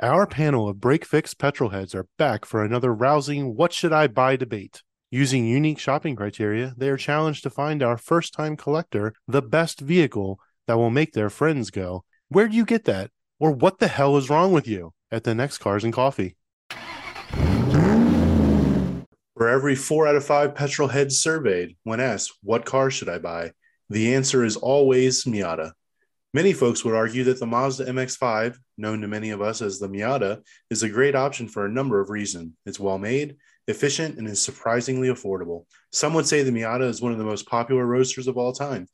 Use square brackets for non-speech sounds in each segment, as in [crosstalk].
Our panel of break fix petrol heads are back for another rousing What Should I Buy debate. Using unique shopping criteria, they are challenged to find our first time collector the best vehicle that will make their friends go, Where do you get that? Or what the hell is wrong with you? At the next Cars and Coffee. For every four out of five petrol heads surveyed, when asked, What car should I buy? the answer is always Miata. Many folks would argue that the Mazda MX5, known to many of us as the Miata, is a great option for a number of reasons. It's well made, efficient, and is surprisingly affordable. Some would say the Miata is one of the most popular roadsters of all time,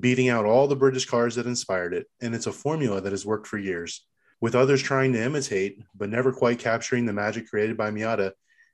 beating out all the British cars that inspired it, and it's a formula that has worked for years. With others trying to imitate, but never quite capturing the magic created by Miata,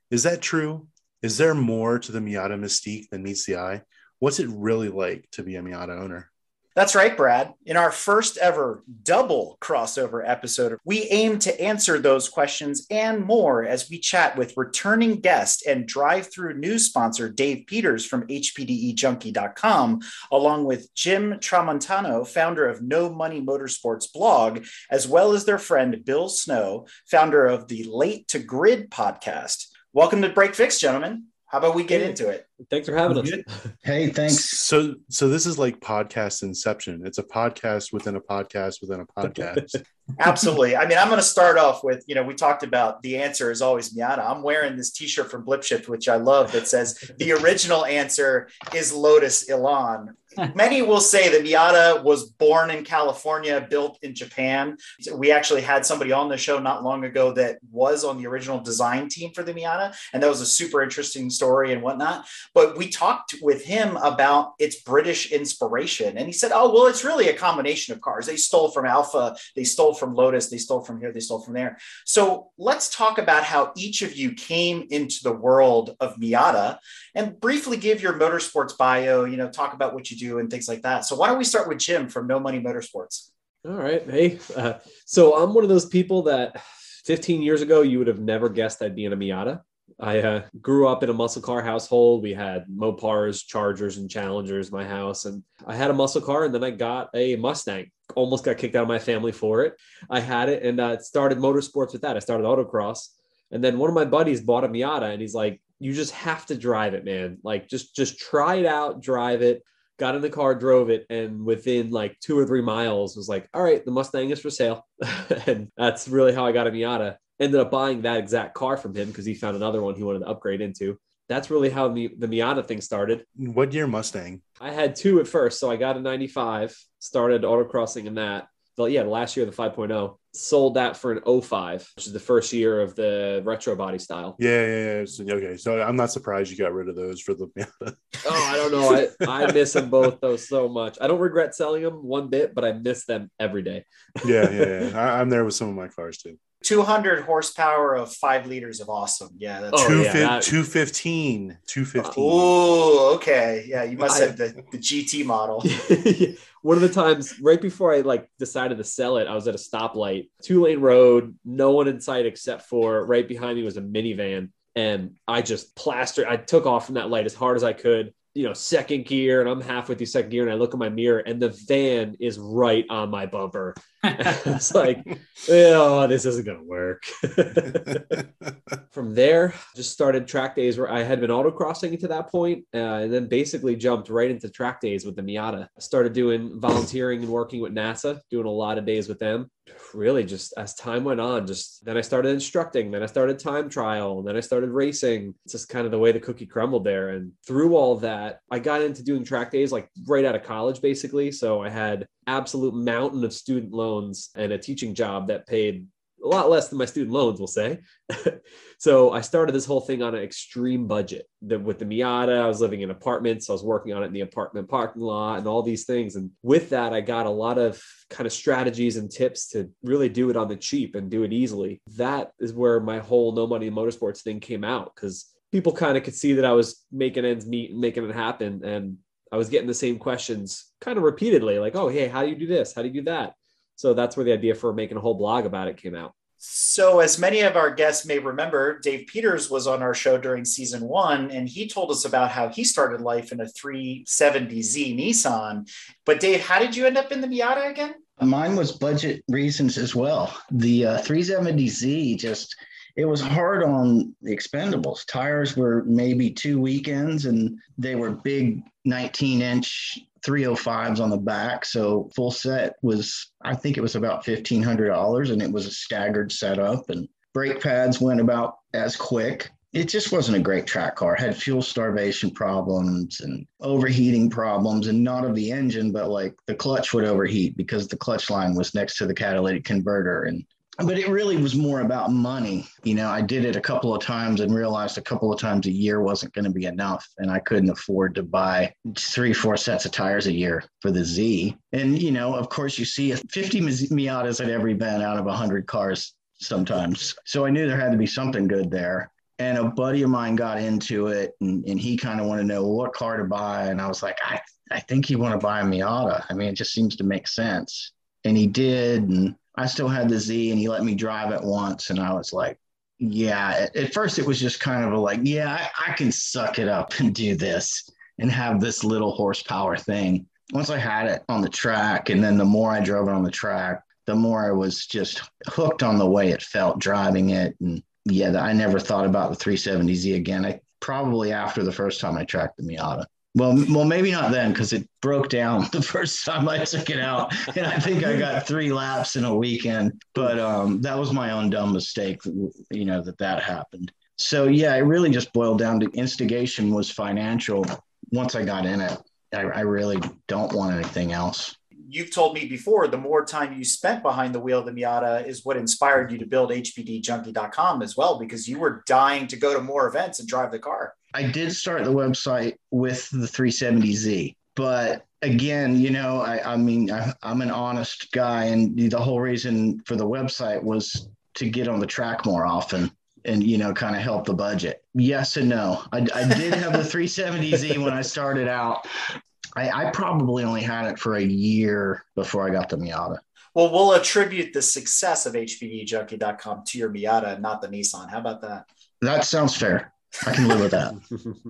is that true? Is there more to the Miata mystique than meets the eye? What's it really like to be a Miata owner? That's right, Brad. In our first ever double crossover episode, we aim to answer those questions and more as we chat with returning guest and drive through news sponsor Dave Peters from HPDEJunkie.com, along with Jim Tramontano, founder of No Money Motorsports blog, as well as their friend Bill Snow, founder of the Late to Grid podcast. Welcome to Break Fix, gentlemen. How about we get into it? Thanks for having us. [laughs] Hey, thanks. So, so this is like podcast inception. It's a podcast within a podcast within a podcast. [laughs] Absolutely. I mean, I'm going to start off with, you know, we talked about the answer is always Miata. I'm wearing this T-shirt from Blipshift, which I love, that says the original answer is Lotus Elan. Many will say that Miata was born in California, built in Japan. We actually had somebody on the show not long ago that was on the original design team for the Miata, and that was a super interesting story and whatnot. But we talked with him about its British inspiration, and he said, "Oh, well, it's really a combination of cars. They stole from Alfa, they stole from Lotus, they stole from here, they stole from there." So let's talk about how each of you came into the world of Miata, and briefly give your motorsports bio. You know, talk about what you do do and things like that. So why don't we start with Jim from No Money Motorsports? All right. Hey, uh, so I'm one of those people that 15 years ago you would have never guessed I'd be in a Miata. I uh, grew up in a muscle car household. We had Mopars, Chargers, and Challengers my house, and I had a muscle car, and then I got a Mustang. Almost got kicked out of my family for it. I had it, and uh, started motorsports with that. I started autocross, and then one of my buddies bought a Miata, and he's like, "You just have to drive it, man. Like, just just try it out, drive it." Got in the car, drove it, and within like two or three miles was like, all right, the Mustang is for sale. [laughs] and that's really how I got a Miata. Ended up buying that exact car from him because he found another one he wanted to upgrade into. That's really how the, the Miata thing started. What year Mustang? I had two at first. So I got a 95, started autocrossing in that the, yeah, last year, the 5.0, sold that for an 05, which is the first year of the retro body style. Yeah, yeah, yeah. So, okay. So I'm not surprised you got rid of those for the. [laughs] oh, I don't know. I, I miss them both, though, so much. I don't regret selling them one bit, but I miss them every day. yeah, yeah, [laughs] yeah. I, I'm there with some of my cars too. 200 horsepower of five liters of awesome. Yeah, that's oh, yeah, that... 215. 215. Uh, oh, okay. Yeah, you must I... have the, the GT model. [laughs] One of the times right before I like decided to sell it, I was at a stoplight, two lane road, no one in sight except for right behind me was a minivan. And I just plastered, I took off from that light as hard as I could you know, second gear and I'm halfway through second gear and I look in my mirror and the van is right on my bumper. [laughs] it's like, oh, this isn't going to work. [laughs] From there, just started track days where I had been autocrossing to that point, uh, and then basically jumped right into track days with the Miata. I started doing volunteering and working with NASA, doing a lot of days with them really just as time went on, just then I started instructing, then I started time trial, and then I started racing. It's just kind of the way the cookie crumbled there. And through all that, I got into doing track days like right out of college, basically. So I had absolute mountain of student loans and a teaching job that paid a lot less than my student loans, we'll say. [laughs] so I started this whole thing on an extreme budget. The, with the Miata, I was living in apartments. I was working on it in the apartment parking lot and all these things. And with that, I got a lot of kind of strategies and tips to really do it on the cheap and do it easily. That is where my whole no money motorsports thing came out because people kind of could see that I was making ends meet and making it happen. And I was getting the same questions kind of repeatedly, like, oh, hey, how do you do this? How do you do that? So that's where the idea for making a whole blog about it came out. So, as many of our guests may remember, Dave Peters was on our show during season one, and he told us about how he started life in a 370Z Nissan. But, Dave, how did you end up in the Miata again? Mine was budget reasons as well. The uh, 370Z just it was hard on the expendables. Tires were maybe two weekends and they were big 19 inch 305s on the back. So full set was, I think it was about $1,500 and it was a staggered setup and brake pads went about as quick it just wasn't a great track car. It had fuel starvation problems and overheating problems, and not of the engine, but like the clutch would overheat because the clutch line was next to the catalytic converter. And but it really was more about money. You know, I did it a couple of times and realized a couple of times a year wasn't going to be enough, and I couldn't afford to buy three, four sets of tires a year for the Z. And you know, of course, you see 50 Miatas at every event out of 100 cars sometimes. So I knew there had to be something good there and a buddy of mine got into it and, and he kind of wanted to know what car to buy and i was like i, I think you want to buy a miata i mean it just seems to make sense and he did and i still had the z and he let me drive it once and i was like yeah at, at first it was just kind of a like yeah I, I can suck it up [laughs] and do this and have this little horsepower thing once i had it on the track and then the more i drove it on the track the more i was just hooked on the way it felt driving it and yeah, I never thought about the 370Z again. I probably after the first time I tracked the Miata. Well, well, maybe not then because it broke down [laughs] the first time I took it out, and I think I got three laps in a weekend. But um, that was my own dumb mistake, you know, that that happened. So yeah, it really just boiled down to instigation was financial. Once I got in it, I, I really don't want anything else you've told me before the more time you spent behind the wheel of the Miata is what inspired you to build HPDEJunkie.com as well, because you were dying to go to more events and drive the car. I did start the website with the 370Z, but again, you know, I, I mean, I, I'm an honest guy, and the whole reason for the website was to get on the track more often and you know kind of help the budget yes and no i, I did have the 370z [laughs] when i started out I, I probably only had it for a year before I got the Miata. Well, we'll attribute the success of HPDEJunkie.com to your Miata, not the Nissan. How about that? That sounds fair. I can live with that.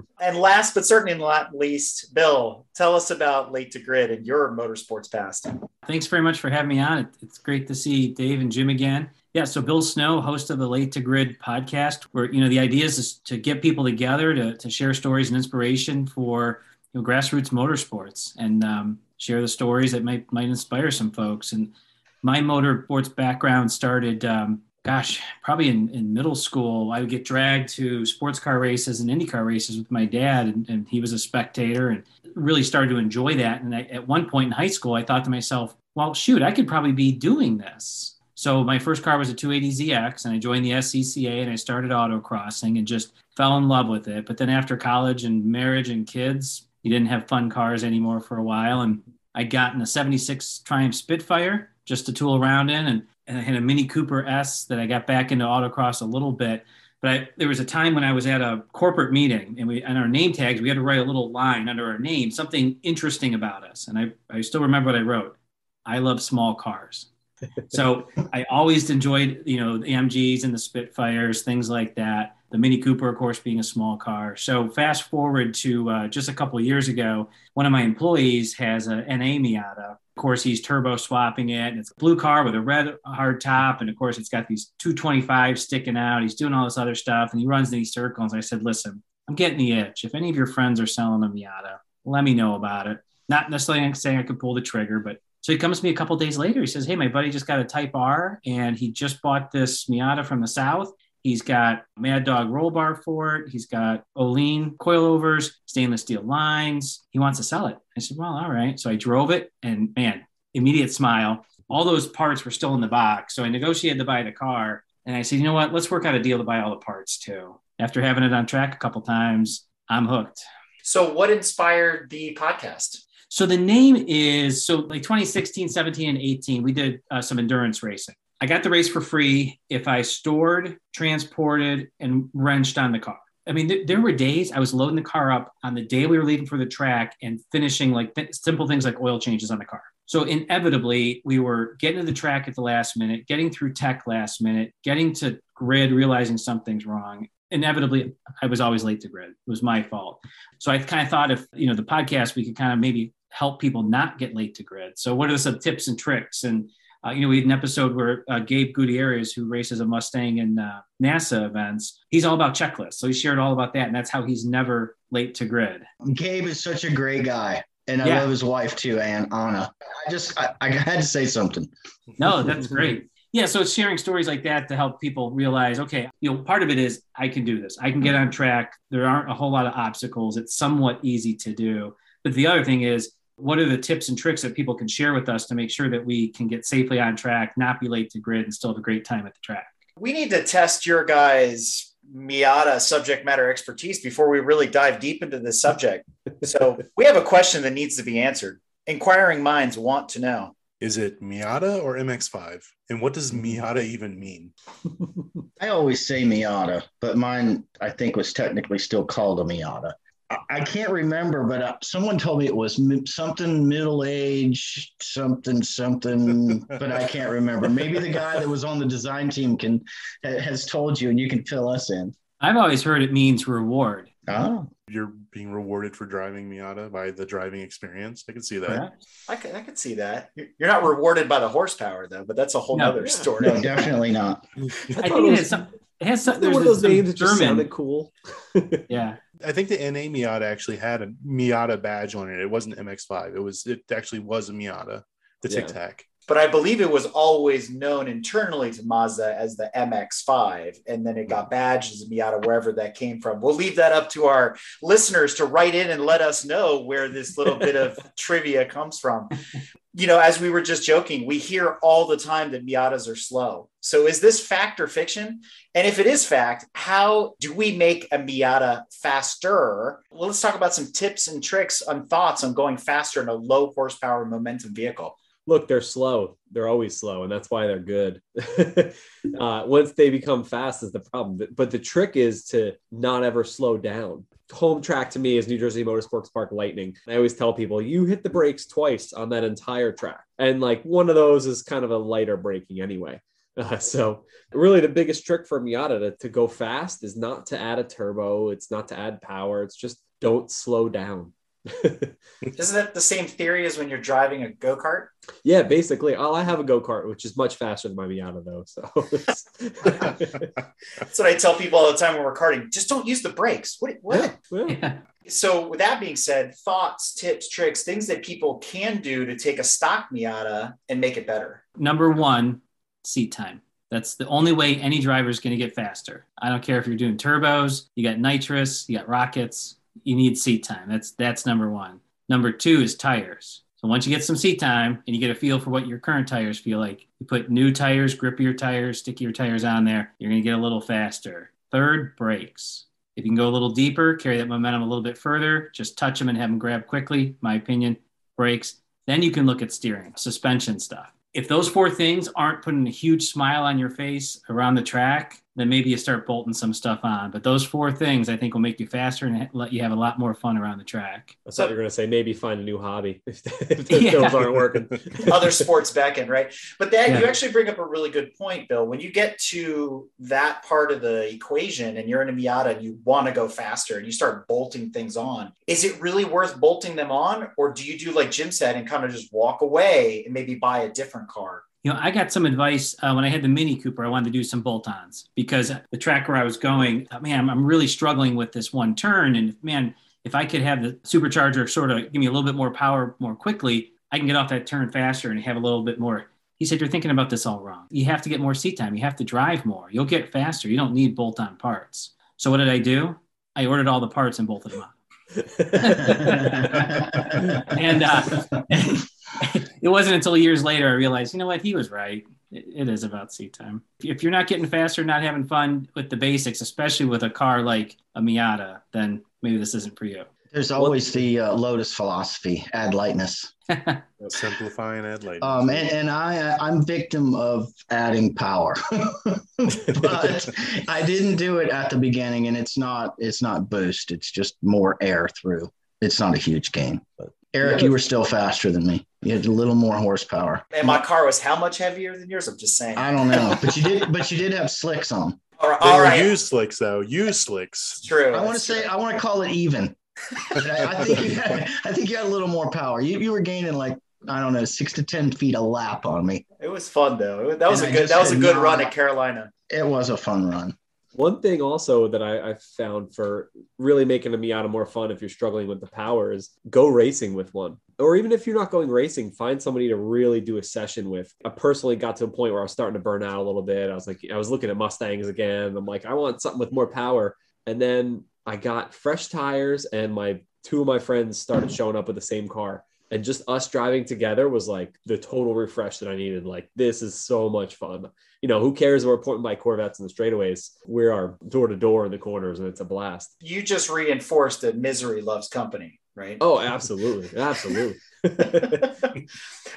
[laughs] and last but certainly not least, Bill, tell us about Late to Grid and your motorsports past. Thanks very much for having me on. It's great to see Dave and Jim again. Yeah, so Bill Snow, host of the Late to Grid podcast, where you know the idea is to get people together to, to share stories and inspiration for you know, grassroots motorsports and um, share the stories that might might inspire some folks. And my motorsports background started, um, gosh, probably in, in middle school. I would get dragged to sports car races and IndyCar races with my dad, and, and he was a spectator, and really started to enjoy that. And I, at one point in high school, I thought to myself, well, shoot, I could probably be doing this. So my first car was a 280ZX, and I joined the SCCA, and I started autocrossing, and just fell in love with it. But then after college and marriage and kids, he didn't have fun cars anymore for a while. And I got in a 76 Triumph Spitfire just to tool around in. And, and I had a Mini Cooper S that I got back into autocross a little bit. But I, there was a time when I was at a corporate meeting and we, on our name tags, we had to write a little line under our name, something interesting about us. And I, I still remember what I wrote. I love small cars. [laughs] so I always enjoyed, you know, the MGs and the Spitfires, things like that the Mini Cooper, of course, being a small car. So fast forward to uh, just a couple years ago, one of my employees has a NA Miata. Of course, he's turbo swapping it, and it's a blue car with a red hard top, and of course, it's got these 225 sticking out. He's doing all this other stuff, and he runs these circles. I said, "Listen, I'm getting the itch. If any of your friends are selling a Miata, let me know about it. Not necessarily saying I could pull the trigger, but." So he comes to me a couple days later. He says, "Hey, my buddy just got a Type R, and he just bought this Miata from the south, He's got Hard Dog roll bar for it. He's got Öhlin coilovers, stainless steel lines. He wants to sell it. I said, well, all right. So I drove it and man, immediate smile. All those parts were still in the box. So I negotiated to buy the car. And I said, you know what? Let's work out a deal to buy all the parts too. After having it on track a couple times, I'm hooked. So what inspired the podcast? So the name is so like 2016, 17, and 18, we did uh, some endurance racing. I got the race for free if I stored, transported, and wrenched on the car. I mean, th- there were days I was loading the car up on the day we were leaving for the track and finishing like th- simple things like oil changes on the car. So inevitably, we were getting to the track at the last minute, getting through tech last minute, getting to grid, realizing something's wrong. Inevitably, I was always late to grid. It was my fault. So I kind of thought if you know the podcast, we could kind of maybe help people not get late to grid. So, what are some tips and tricks? And uh, you know, we had an episode where uh, Gabe Gutierrez, who races a Mustang in uh, NASA events, he's all about checklists. So he shared all about that, and that's how he's never late to grid. Gabe is such a great guy. And I Yeah. love his wife too, and Anna. I just I, I had to say something. No, that's great. Yeah, so it's sharing stories like that to help people realize, okay, you know, part of it is I can do this. I can get on track. There aren't a whole lot of obstacles. It's somewhat easy to do. But the other thing is, what are the tips and tricks that people can share with us to make sure that we can get safely on track, not be late to grid, and still have a great time at the track? We need to test your guys' Miata subject matter expertise before we really dive deep into this subject. So we have a question that needs to be answered. Inquiring minds want to know. Is it Miata or MX5? And what does Miata even mean? [laughs] I always say Miata, but mine I think was technically still called a Miata. I, I can't remember, but uh, someone told me it was mi- something middle age, something something, [laughs] but I can't remember. Maybe the guy that was on the design team can ha- has told you, and you can fill us in. I've always heard it means reward. Oh, You're being rewarded for driving Miata by the driving experience. I can see that. correct? I can I could see that. You're you're not rewarded by the horsepower though, but that's a whole No. nother story. no, definitely not. [laughs] I thought think it it has some. It has some. There's There's one of those some names that just sounded cool. Yeah, I think the NA Miata actually had a Miata badge on it. It wasn't MX5. It was it actually was a Miata, the Yeah. Tic Tac. But I believe it was always known internally to Mazda as the MX5, and then it got badged as a Miata wherever that came from. We'll leave that up to our listeners to write in and let us know where this little bit of [laughs] trivia comes from. You know, as we were just joking, we hear all the time that Miatas are slow. So is this fact or fiction? And if it is fact, how do we make a Miata faster? Well, let's talk about some tips and tricks on thoughts on going faster in a low horsepower momentum vehicle. Look, they're slow. They're always slow, and that's why they're good. [laughs] uh, once they become fast is the problem. But- the trick is to not ever slow down. Home track to me is New Jersey Motorsports Park Lightning. I always tell people you hit the brakes twice on that entire track, and like one of those is kind of a lighter braking anyway. [laughs] Uh, so really the biggest trick for Miata to, to go fast is not to add a turbo. It's not to add power. It's just don't slow down. Isn't that the same theory as when you're driving a go kart? Yeah, basically. Oh, I have a go kart, which is much faster than my Miata, though. So, [laughs] That's what I tell people all the time when we're karting. Just don't use the brakes. What? what? Yeah, yeah. yeah. So, with that being said, thoughts, tips, tricks, things that people can do to take a stock Miata and make it better. Number one, seat time. That's the only way any driver is going to get faster. I don't care if you're doing turbos, you got nitrous, you got rockets, you need seat time. That's that's number one. Number two is tires. So once you get some seat time and you get a feel for what your current tires feel like, you put new tires, grippier tires, stickier tires on there, you're going to get a little faster. Third, brakes. If you can go a little deeper, carry that momentum a little bit further, just touch them and have them grab quickly, my opinion, brakes. Then you can look at steering, suspension stuff. If those four things aren't putting a huge smile on your face around the track, then maybe you start bolting some stuff on. But those four things I think will make you faster and let you have a lot more fun around the track. I thought you were going to say maybe find a new hobby [laughs] if, if those [laughs] Yeah. skills aren't working. [laughs] Other sports beckon, right? But that you actually bring up a really good point, Bill. When you get to that part of the equation and you're in a Miata and you want to go faster and you start bolting things on, is it really worth bolting them on? Or do you do like Jim said and kind of just walk away and maybe buy a different car? You know, I got some advice uh, when I had the Mini Cooper. I wanted to do some bolt-ons because the track where I was going, uh, man, I'm, really struggling with this one turn. And man, if I could have the supercharger sort of give me a little bit more power more quickly, I can get off that turn faster and have a little bit more. He said, You're thinking about this all wrong. You have to get more seat time. You have to drive more. You'll get faster. You don't need bolt on parts. So, what did I do? I ordered all the parts and bolted them on. [laughs] And uh, [laughs] [laughs] it wasn't until years later I realized, you know what, he was right. It, it is about seat time. If you're not getting faster, not having fun with the basics, especially with a car like a Miata, then maybe this isn't for you. There's always the uh, Lotus philosophy: add lightness. [laughs] Simplify and add light. Um, and, and I, I'm victim of adding power, [laughs] but I didn't do it at the beginning, and it's not, it's not boost. It's just more air through. It's not a huge gain. But Eric, you were still faster than me. You had a little more horsepower. And my car was how much heavier than yours? I'm just saying. I don't know, but you did, but you did have slicks on. all right. they All used slicks though. Used slicks. It's true. I want to say. I want to call it even. I, I, think you had, I think you had a little more power. You, you were gaining like I don't know six to ten feet a lap on me. It was fun though. That was and a good that was a good run at Carolina. It was a fun run. One thing also that I, I found for really making a Miata more fun if you're struggling with the power is go racing with one. Or even if you're not going racing, find somebody to really do a session with. I personally got to a point where I was starting to burn out a little bit. I was like, I was looking at Mustangs again. I'm like, I want something with more power. And then I got fresh tires, and my two of my friends started showing up with the same car and just us driving together was like the total refresh that I needed. Like, this is so much fun. You know, who cares? We're pointing by Corvettes in the straightaways. We are door to door in the corners, and it's a blast. You just reinforced that misery loves company, right? Oh, absolutely. Absolutely.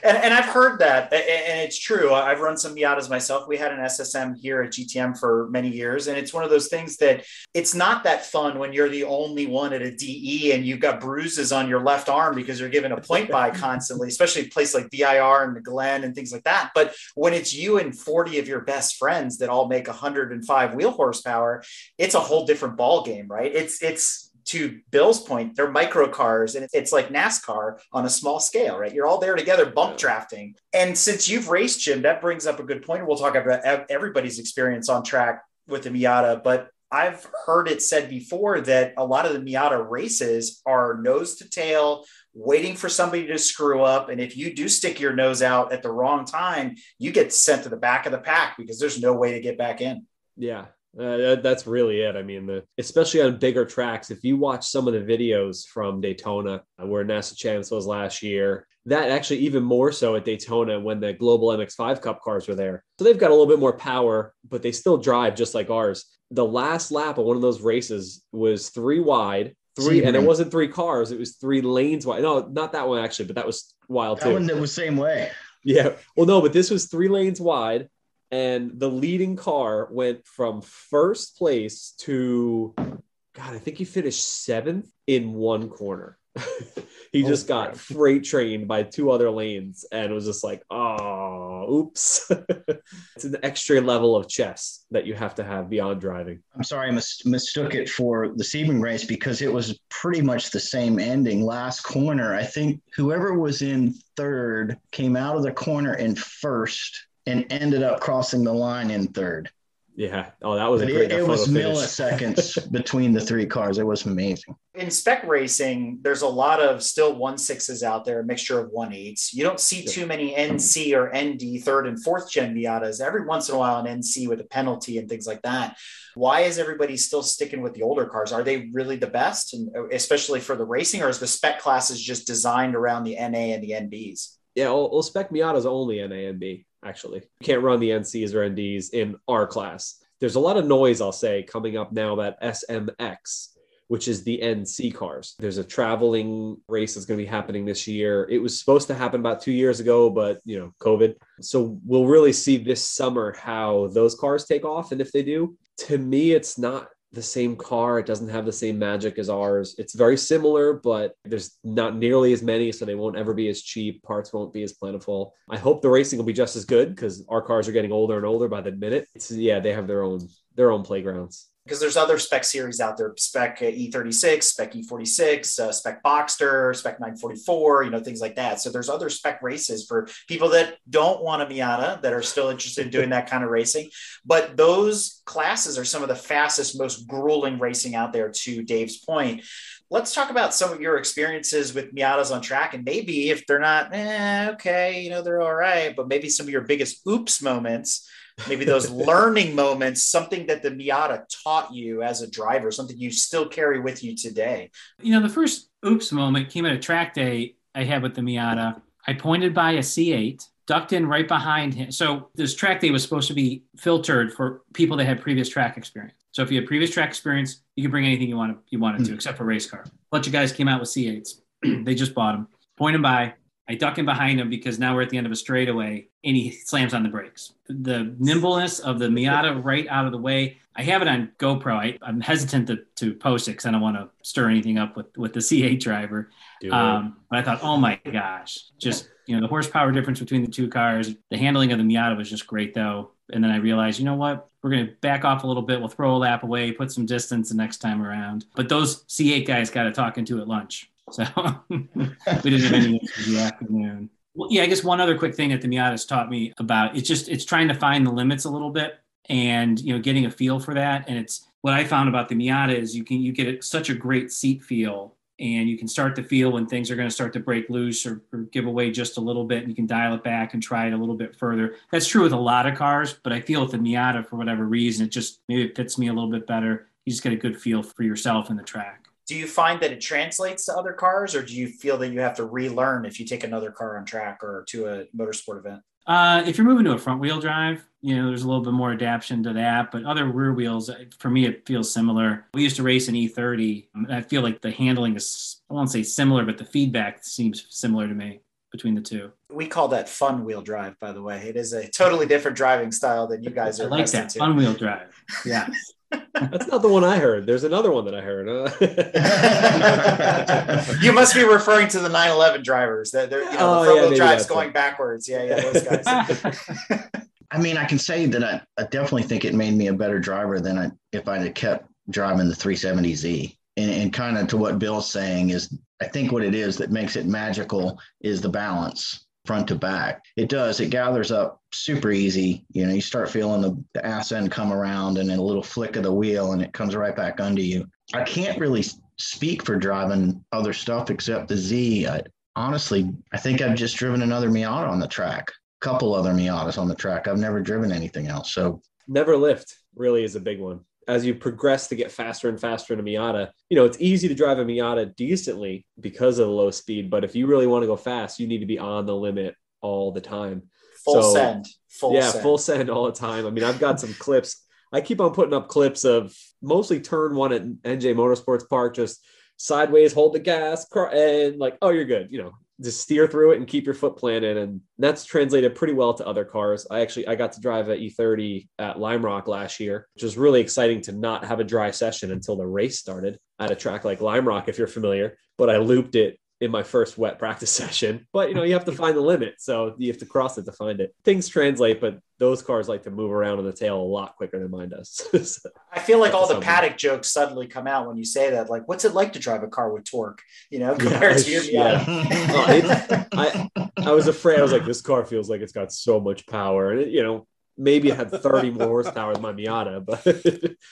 And, and I've heard that, and it's true. I've run some Miatas myself. We had an SSM here at GTM for many years, and it's one of those things that it's not that fun when you're the only one at a DE and you've got bruises on your left arm because you're given a point by constantly, [laughs] especially a place like VIR and the Glen and things like that. But when it's you and 40 of your best friends that all make 105 wheel horsepower, it's a whole different ball game, right? It's it's to Bill's point, they're micro cars and it's like NASCAR on a small scale, right? You're all there together, bump drafting. And since you've raced, Jim, that brings up a good point. We'll talk about everybody's experience on track with the Miata, but I've heard it said before that a lot of the Miata races are nose to tail, waiting for somebody to screw up. And if you do stick your nose out at the wrong time, you get sent to the back of the pack because there's no way to get back in. Yeah, uh, that's really it. I mean, the, especially on bigger tracks, if you watch some of the videos from Daytona, uh, where NASA Champs was last year, that actually even more so at Daytona when the Global MX5 Cup cars were there. So they've got a little bit more power, but they still drive just like ours. The last lap of one of those races was three wide, three, and it wasn't three cars; it was three lanes wide. No, not that one actually, but that was wild that too. That one that was same way. Yeah. Well, no, but this was three lanes wide and the leading car went from first place to God, I think he finished seventh in one corner. [laughs] he oh, just got freight trained by two other lanes and was just like, oh, oops. [laughs] it's an extra level of chess that you have to have beyond driving. I'm sorry, I mis- mistook it for the Sebring race because it was pretty much the same ending. Last corner, I think whoever was in third came out of the corner in first and ended up crossing the line in third. Yeah. Oh, that was a great. It, it was finish. milliseconds [laughs] between the three cars. It was amazing. In spec racing, there's a lot of still one sixes out there, a mixture of one eights. You don't see too many NC or ND third and fourth gen Miatas. Every once in a while, an NC with a penalty and things like that. Why is everybody still sticking with the older cars? Are they really the best, and uh, especially for the racing, or is the spec classes just designed around the NA and the NBs? Yeah, well, well spec Miata is only NA and B actually. You can't run the NCs or NDs in our class. There's a lot of noise, I'll say, coming up now that SMX, which is the NC cars. There's a traveling race that's going to be happening this year. It was supposed to happen about two years ago, but you know, COVID. So we'll really see this summer how those cars take off. And if they do, to me, it's not the same car. It doesn't have the same magic as ours. It's very similar, but there's not nearly as many, so they won't ever be as cheap. Parts won't be as plentiful. I hope the racing will be just as good because our cars are getting older and older by the minute. It's, yeah, they have their own their own playgrounds. Because there's other spec series out there spec e36 spec e46 uh, spec boxster spec 944 you know things like that. So there's other spec races for people that don't want a miata that are still interested in doing that kind of racing. But those classes are some of the fastest most grueling racing out there to dave's point. Let's talk about some of your experiences with Miatas on track, and maybe if they're not, eh, okay, you know, they're all right, but maybe some of your biggest oops moments maybe those [laughs] learning moments, something that the Miata taught you as a driver, something you still carry with you today? You know, the first oops moment came at a track day I had with the Miata. I pointed by a C8, ducked in right behind him. So this track day was supposed to be filtered for people that had previous track experience. So if you had previous track experience, you could bring anything you wanted you wanted to, hmm. except for race car. A bunch of guys came out with C8s. [clears throat] they just bought them. Point them by. I duck in behind him because now we're at the end of a straightaway and he slams on the brakes. The nimbleness of the Miata right out of the way. I have it on GoPro. I, am hesitant to, to post it because I don't want to stir anything up with, with the C8 driver. Um, but I thought, oh my gosh, just You know, the horsepower difference between the two cars, the handling of the Miata was just great though. And then I realized, you know what? We're going to back off a little bit. We'll throw a lap away, put some distance the next time around. But those C8 guys got to talking to at lunch. So we didn't have any in the afternoon. Well, yeah, I guess one other quick thing that the Miata's taught me about it's just it's trying to find the limits a little bit and you know getting a feel for that. And it's what I found about the Miata is you can you get such a great seat feel and you can start to feel when things are going to start to break loose or, or, give away just a little bit and you can dial it back and try it a little bit further that's true with a lot of cars but i feel with the miata for whatever reason it just maybe it fits me a little bit better you just get a good feel for yourself in the track do you find that it translates to other cars or do you feel that you have to relearn if you take another car on track or to a motorsport event? Uh, if you're moving to a front wheel drive you know there's a little bit more adaptation to that but other rear wheels for me it feels similar. We used to race an e30 i feel like the handling is i won't say similar but the feedback seems similar to me between the two. We call that fun wheel drive by the way. It is a totally different driving style than you guys are I like that. to. fun wheel drive. [laughs] Yeah That's not the one I heard. There's another one that I heard. [laughs] [laughs] you must be referring to the 911 drivers. That they're you know, the front wheel yeah, drives going backwards. Yeah, yeah, those guys. [laughs] I mean, I can say that I, I definitely think it made me a better driver than I, if I'd have kept driving the 370Z. And, and kind of to what Bill's saying is, I think what it is that makes it magical is the balance front to back. It does. It gathers up super easy. You know, you start feeling the, the ass end come around and then a little flick of the wheel and it comes right back under you. I can't really speak for driving other stuff except the Z. I, honestly, I think I've just driven another Miata on the track, a couple other Miatas on the track. I've never driven anything else. So never lift really is a big one as you progress to get faster and faster in a Miata, you know, it's easy to drive a Miata decently because of the low speed. But if you really want to go fast, you need to be on the limit all the time. Full so, send. Full yeah, send. full send all the time. I mean, I've got some clips. I keep on putting up clips of mostly turn one at NJ Motorsports Park, just sideways, hold the gas, and like, oh, you're good. You know, just steer through it and keep your foot planted. And that's translated pretty well to other cars. I actually i got to drive at e30 at lime rock last year which was really exciting to not have a dry session until the race started at a track like lime rock if you're familiar but i looped it in my first wet practice [laughs] session. But you know, you have to find the limit, so you have to cross it to find it. Things translate, but those cars like to move around on the tail a lot quicker than mine does. [laughs] so, I feel like all the paddock jokes suddenly come out when you say that. Like, what's it like to drive a car with torque? You know, [laughs] compared yeah, to your yeah. oh, I, I was afraid. I was like, this car feels like it's got so much power, and it, you know. Maybe it had 30 more horsepower than my Miata, but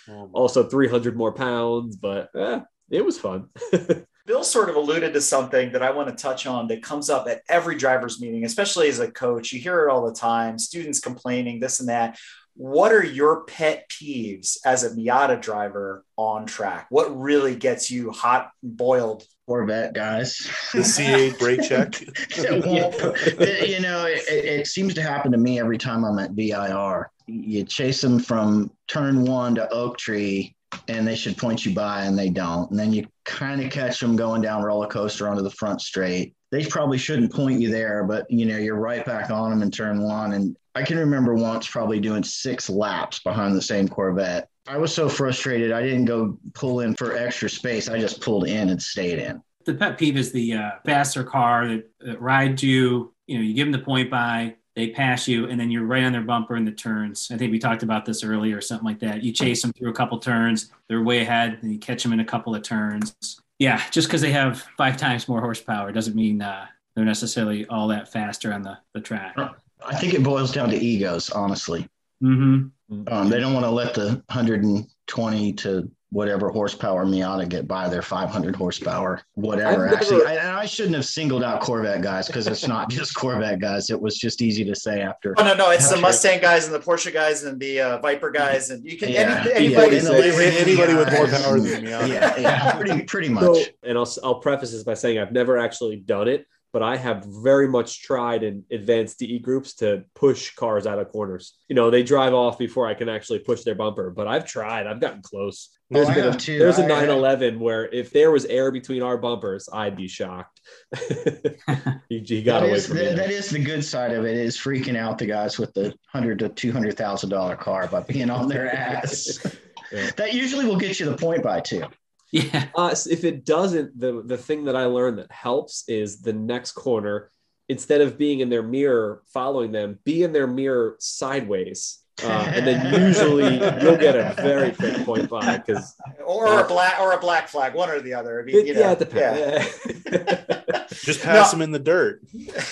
oh also 300 more pounds. But eh, it was fun. Bill sort of alluded to something that I want to touch on that comes up at every driver's meeting, especially as a coach. You hear it all the time students complaining, this and that. What are your pet peeves as a Miata driver on track? What really gets you hot and boiled? Corvette guys. The C8 [laughs] brake check. you know, it, it seems to happen to me every time I'm at VIR. You chase them from turn one to Oak Tree and they should point you by and they don't. And then you kind of catch them going down roller coaster onto the front straight. They probably shouldn't point you there, but you know, you're right back on them in turn one. And I can remember once probably doing six laps behind the same Corvette. I was so frustrated. I didn't go pull in for extra space. I just pulled in and stayed in. The pet peeve is the uh, faster car that, that rides you. You know, you give them the point by, they pass you and then you're right on their bumper in the turns. I think we talked about this earlier or something like that. You chase them through a couple turns, they're way ahead, and you catch them in a couple of turns. Yeah, just because they have five times more horsepower doesn't mean uh, they're necessarily all that faster on the, the track. I think it boils down to egos, honestly. Mm-hmm. Um, they don't want to let the 120 to whatever horsepower Miata get by their 500 horsepower, whatever. Never, Actually, I, I, shouldn't have singled out Corvette guys because it's not just Corvette guys. It was just easy to say after. Oh no, no, it's the Mustang guys and the Porsche guys and the uh, Viper guys, and you can yeah. any, anybody, yeah, anybody with more power than [laughs] Miata. Yeah, yeah, pretty pretty much. So, and I'll I'll preface this by saying I've never actually done it but I have very much tried in advanced DE groups to push cars out of corners. You know, they drive off before I can actually push their bumper, but I've tried. I've gotten close. Oh, there's, been a, there's a 911 where if there was air between our bumpers, I'd be shocked. [laughs] he, he got that away is, from the, That is the good side of it is freaking out the guys with the hundred to two hundred thousand dollar car by being on their [laughs] ass. yeah. That usually will get you the point by too. [laughs] Yeah. Uh, if it doesn't, the the thing that I learned that helps is the next corner. instead of being in their mirror following them, be in their mirror sideways. Uh, and then usually you'll get a very quick point by because or a black or a black flag, one or the other. I mean, it, you know, yeah, it depends. Yeah. [laughs] Just pass No. them in the dirt.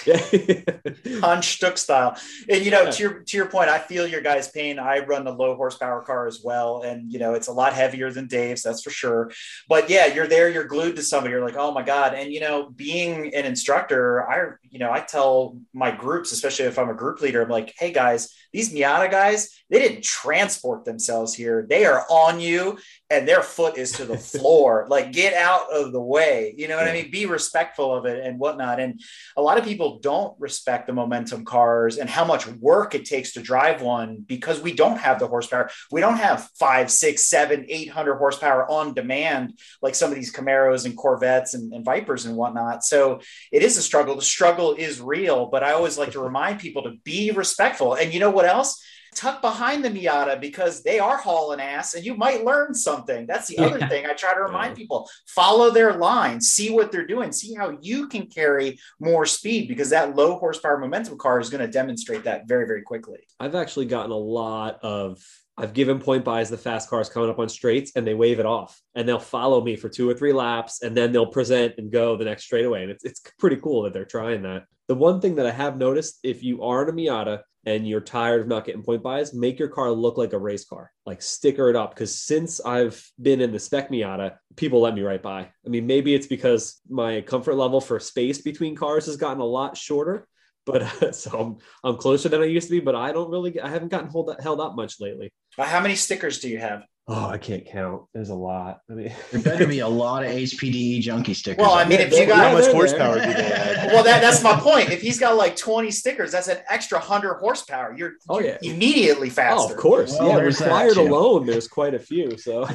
[laughs] Punch Stuck style. And you know, Yeah. to your to your point, I feel your guys' pain. I run a low horsepower car as well, and you know, it's a lot heavier than Dave's, that's for sure. But yeah, you're there, you're glued to somebody. You're like, oh my god. And you know, being an instructor, I you know, I tell my groups, especially if I'm a group leader, I'm like, hey guys, these Miata guys, they didn't transport themselves here. They are on you, and their foot is to the [laughs] floor. like, get out of the way. You know what I mean? Be respectful of it and whatnot. And a lot of people don't respect the momentum cars and how much work it takes to drive one because we don't have the horsepower. We don't have five, six, seven, eight hundred horsepower on demand like some of these Camaros and Corvettes and, and Vipers and whatnot. So it is a struggle. The struggle is real, but I always like to [laughs] remind people to be respectful. And you know what else? Tuck behind the Miata because they are hauling ass and you might learn something. That's the other thing I try to remind people. Follow their line, see what they're doing, see how you can carry more speed because that low horsepower momentum car is going to demonstrate that very, very quickly. I've actually gotten a lot of I've given point buys the fast cars coming up on straights and they wave it off and they'll follow me for two or three laps and then they'll present and go the next straightaway. And it's, it's pretty cool that they're trying that. The one thing that I have noticed if you are in a Miata and you're tired of not getting point buys, make your car look like a race car, like sticker it up. Because since I've been in the spec Miata, people let me right by. I mean, maybe it's because my comfort level for space between cars has gotten a lot shorter. But [laughs] so I'm, I'm closer than I used to be, but I don't really, I haven't gotten hold, held up much lately. Uh, How many stickers do you have? Oh, I can't count. There's a lot. I mean, There better be a [laughs] lot of HPDE junkie stickers. Well, I mean, if you got How much [laughs] horsepower do they [laughs] have? well, that, that's my point. If he's got like 20 stickers, that's an extra 100 horsepower. You're, Oh, you're yeah. immediately oh, faster. of course. Well, yeah, required alone, there's quite a few. So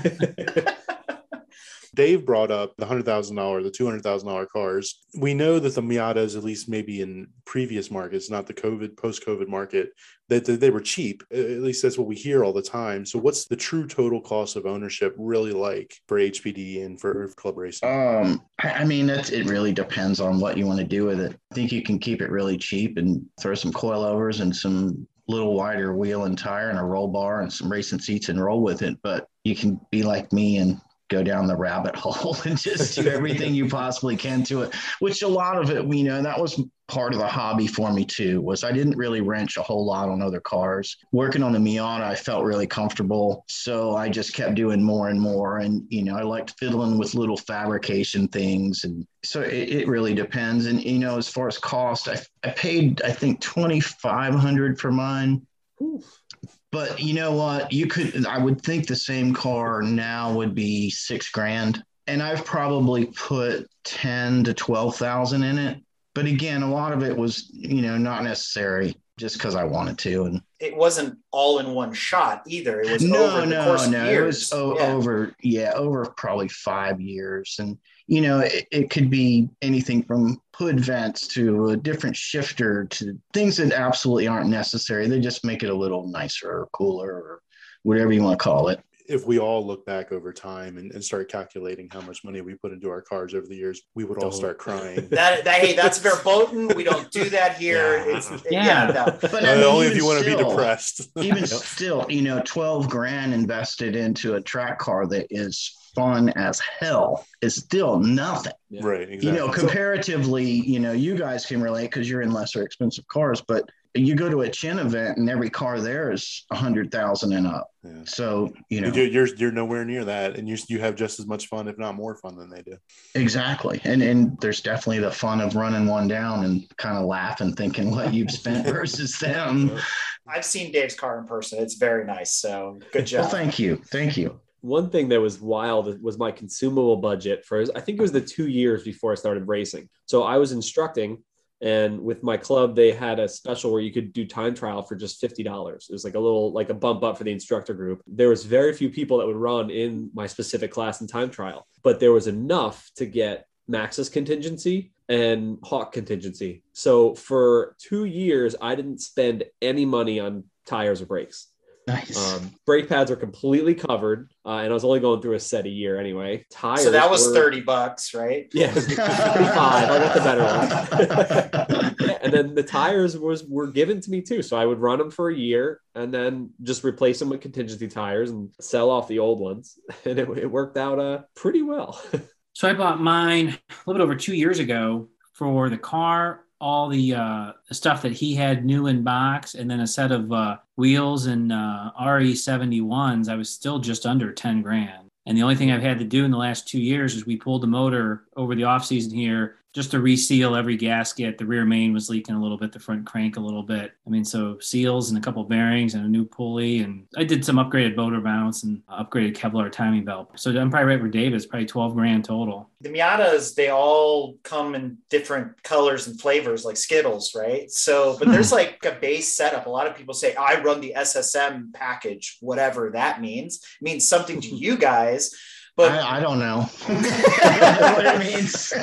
Dave brought up the hundred thousand dollar, the two hundred thousand dollar cars. We know that the Miatas, at least maybe in previous markets, not the COVID post COVID market, that they were cheap. At least that's what we hear all the time. So, what's the true total cost of ownership really like for HPD and for club racing? Um, I, mean, it really depends on what you want to do with it. I think you can keep it really cheap and throw some coilovers and some little wider wheel and tire and a roll bar and some racing seats and roll with it. But you can be like me and go down the rabbit hole [laughs] and just do everything you possibly can to it. Which a lot of it, you know, that was part of the hobby for me too. Was I didn't really wrench a whole lot on other cars. Working on the Miata, I felt really comfortable, so I just kept doing more and more. And you know, I liked fiddling with little fabrication things, and so it, it really depends. And you know, as far as cost, I I paid I think twenty five hundred for mine. But you know what? You could, I would think the same car now would be six grand. And I've probably put 10 to 12,000 in it. But again, a lot of it was, you know, not necessary just because I wanted to. And It wasn't all in one shot either. It was no, over the no, course no. of It was o- Yeah. over, yeah, over probably five years. And, you know, it, it could be anything from hood vents to a different shifter to things that absolutely aren't necessary. They just make it a little nicer or cooler or whatever you want to call it. If we all look back over time and, and start calculating how much money we put into our cars over the years, we would all Don't. start crying. [laughs] That, that hey, that's verboten. We don't do that here. Yeah. It's [laughs] Yeah. yeah, no. But Uh, I mean, only if even you want to be depressed. [laughs] even still, you know, 12 grand invested into a track car that is fun as hell is still nothing. Yeah. right. Exactly. You know, comparatively, you know, you guys can relate because you're in lesser expensive cars, but you go to a chin event and every car there is a hundred thousand and up. Yeah. So, you know, You're, you're you're nowhere near that, and you you have just as much fun, if not more fun, than they do. exactly. And and there's definitely the fun of running one down and kind of laughing, thinking what you've spent [laughs] versus them. I've seen Dave's car in person. It's very nice. So good job. Well, thank you. Thank you. One thing that was wild was my consumable budget for I think it was the two years before I started racing. So I was instructing, and with my club, they had a special where you could do time trial for just fifty dollars. It was like a little like a bump up for the instructor group. There was very few people that would run in my specific class in time trial, but there was enough to get Maxxis contingency and Hawk contingency. So for two years, I didn't spend any money on tires or brakes. Nice. Um, brake pads are completely covered, uh, and I was only going through a set a year anyway. Tires. so that was were- 30 bucks, right? Yeah, [laughs] 55. I got the better one. [laughs] and then the tires was were given to me too. So I would run them for a year and then just replace them with contingency tires and sell off the old ones. [laughs] And it, it worked out uh, pretty well. so I bought mine a little bit over two years ago for the car, all the uh, stuff that he had new in box, and then a set of uh, wheels and uh, RE71s. I was still just under 10 grand. And the only thing I've had to do in the last two years is we pulled the motor over the off season here just to reseal every gasket. The rear main was leaking a little bit, the front crank a little bit. I mean, so seals and a couple bearings and a new pulley. And I did some upgraded motor mounts and upgraded Kevlar timing belt. So I'm probably right where Dave is, probably 12 grand total. The Miatas, they all come in different colors and flavors like Skittles, right? So, but hmm. there's like a base setup. A lot of people say, I run the SSM package, whatever that means. It means something to [laughs] you guys. But I, I don't know [laughs] [laughs] what it means.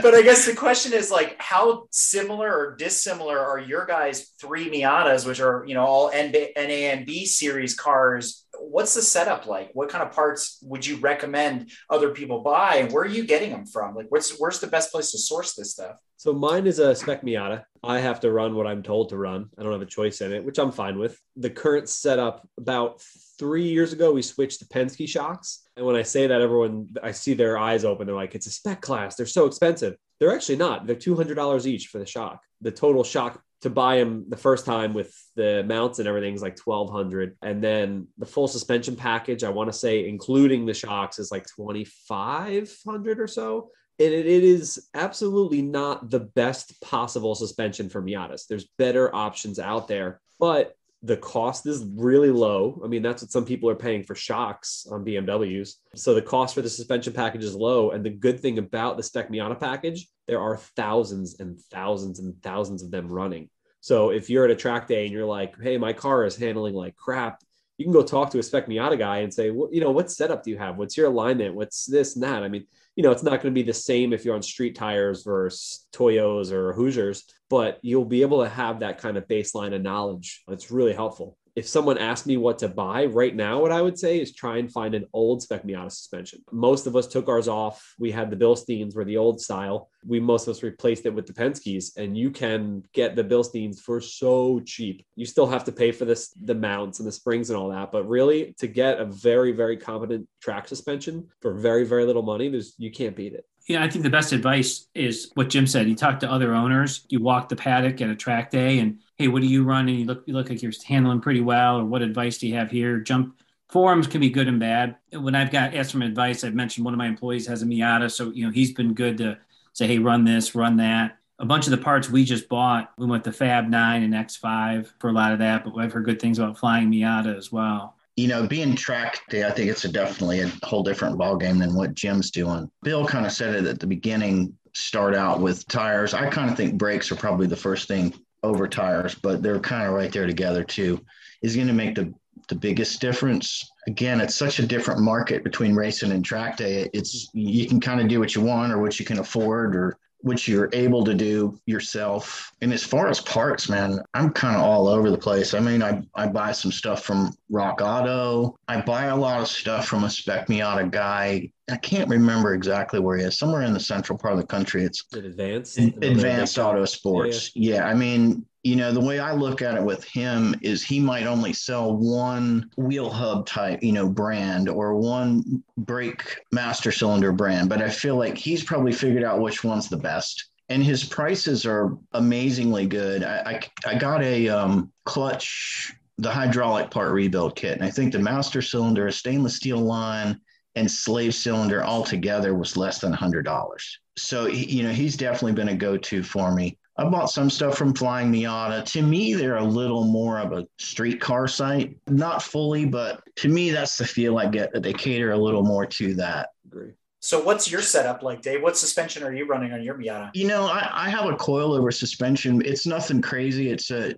but I guess the question is like, how similar or dissimilar are your guys' three Miatas, which are you know all NA and B series cars? What's the setup like? What kind of parts would you recommend other people buy, and where are you getting them from? Like, what's where's the best place to source this stuff? So mine is a spec Miata. I have to run what I'm told to run. I don't have a choice in it, which I'm fine with. The current setup about three years ago, we switched to Penske shocks. And when I say that, everyone, I see their eyes open. They're like, it's a spec class. They're so expensive. They're actually not. They're $200 each for the shock. The total shock to buy them the first time with the mounts and everything is like 1200 and then the full suspension package i want to say including the shocks is like 2500 or so and it, it is absolutely not the best possible suspension for Miatas. There's better options out there, but the cost is really low. I mean, that's what some people are paying for shocks on BMWs. So the cost for the suspension package is low. And the good thing about the Spec Miata package, there are thousands and thousands and thousands of them running. So if you're at a track day and you're like, hey, my car is handling like crap, you can go talk to a Spec Miata guy and say, well, you know, what setup do you have? What's your alignment? What's this and that? I mean, you know, it's not going to be the same if you're on street tires versus Toyos or Hoosiers, but you'll be able to have that kind of baseline of knowledge. It's really helpful if someone asked me what to buy right now, what I would say is try and find an old Spec Miata suspension. Most of us took ours off. We had the Bilsteins were the old style. We most of us replaced it with the Penske's, and you can get the Bilsteins for so cheap. You still have to pay for this, the mounts and the springs and all that, but really to get a very, very competent track suspension for very, very little money, there's you can't beat it. Yeah, I think the best advice is what Jim said. You talk to other owners, you walk the paddock at a track day, and hey, what do you run? And you look, you look like you're handling pretty well, or what advice do you have here? Jump forums can be good and bad. When I've got asked for advice, I've mentioned one of my employees has a Miata, so you know he's been good to say, hey, run this, run that. A bunch of the parts we just bought, we went to Fab Nine and X5 for a lot of that, but I've heard good things about flying Miata as well. You know, being track day, I think it's a definitely a whole different ball game than what Jim's doing. Bill kind of said it at the beginning. Start out with tires. I kind of think brakes are probably the first thing over tires, but they're kind of right there together too, is going to make the the biggest difference. Again, it's such a different market between racing and track day. It's you can kind of do what you want or what you can afford or what you're able to do yourself. And as far as parts, man, I'm kind of all over the place. I mean, I, I buy some stuff from Rock Auto. I buy a lot of stuff from a Spec Miata guy. I can't remember exactly where he is. Somewhere in the central part of the country. It's advanced. Advanced Auto Sports. Yeah. yeah, I mean, you know, the way I look at it with him is he might only sell one wheel hub type, you know, brand or one brake master cylinder brand, but I feel like he's probably figured out which one's the best. And his prices are amazingly good. I, I, I got a um, clutch, the hydraulic part rebuild kit, and I think the master cylinder, a stainless steel line, and slave cylinder altogether was less than $100. So, you know, he's definitely been a go to for me. I bought some stuff from Flying Miata. To me, they're a little more of a streetcar site. Not fully, but to me, that's the feel I get that they cater a little more to that. Agree. So what's your setup like, Dave? What suspension are you running on your Miata? You know, I, I have a coilover suspension. It's nothing crazy. It's a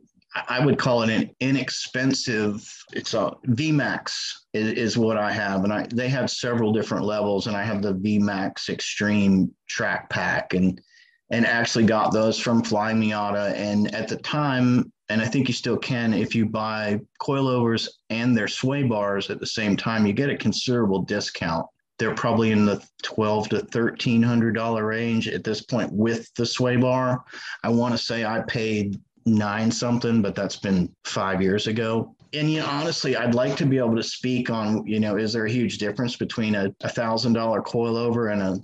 I would call it an inexpensive. It's a V-Maxx is, is, what I have, and I they have several different levels, and I have the V-Maxx Extreme Track Pack, and and actually got those from Flying Miata. And at the time, and I think you still can, if you buy coilovers and their sway bars at the same time, you get a considerable discount. they're probably in the twelve to thirteen hundred dollar range at this point with the sway bar. I want to say I paid nine something, but that's been five years ago. And you know, honestly, I'd like to be able to speak on, you know, is there a huge difference between a thousand dollar coilover and a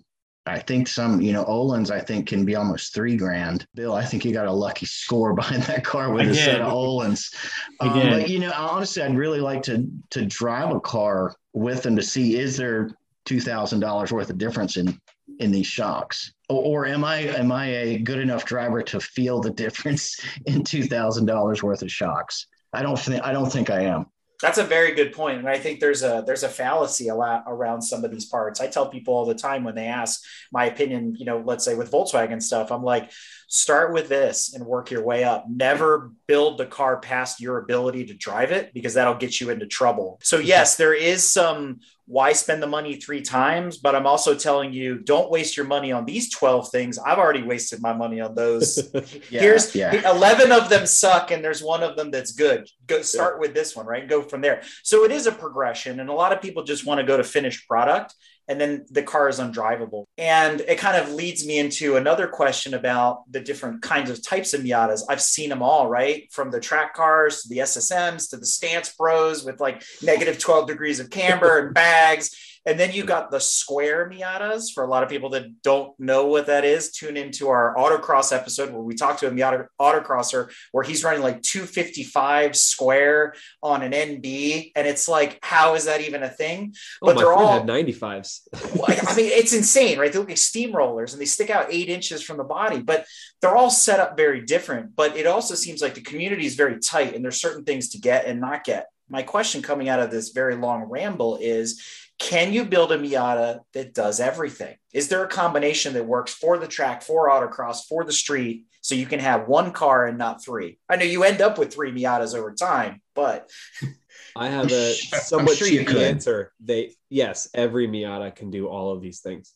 I think some, you know, Öhlins, I think can be almost three grand. Bill, I think you got a lucky score [laughs] behind that car with a set of Öhlins. Um, but you know, honestly, I'd really like to to drive a car with them to see is there two thousand dollars worth of difference in in these shocks, or, or am I am I a good enough driver to feel the [laughs] difference in two thousand dollars worth of shocks? I don't think I don't think I am. That's a very good point, and I think there's a there's a fallacy a lot around some of these parts. I tell people all the time when they ask my opinion, you know, let's say with Volkswagen stuff, I'm like, start with this and work your way up. Never build the car past your ability to drive it because that'll get you into trouble. So yes, there is some why spend the money three times? But I'm also telling you, don't waste your money on these 12 things. I've already wasted my money on those. [laughs] yeah, Here's yeah. 11 of them suck, and there's one of them that's good. Go start yeah. with this one, right? Go from there. So it is a progression. And a lot of people just want to go to finished product and then the car is undrivable. And it kind of leads me into another question about the different kinds of types of Miatas. I've seen them all, right? From the track cars to the SSMs to the stance bros with like negative 12 degrees of camber and bags and then you got the square Miatas. For a lot of people that don't know what that is, tune into our autocross episode where we talked to a Miata autocrosser where he's running like 255 square on an NB. And it's like, how is that even a thing? Oh, but they're all 95s. [laughs] I mean, it's insane, right? They look like steamrollers and they stick out eight inches from the body, but they're all set up very different. But it also seems like the community is very tight and there's certain things to get and not get. My question coming out of this very long ramble is can you build a Miata that does everything? Is there a combination that works for the track, for autocross, for the street, so you can have one car and not three? I know you end up with three Miatas over time, but [laughs] I have a somewhat sure cheeky answer. They yes, every Miata can do all of these things.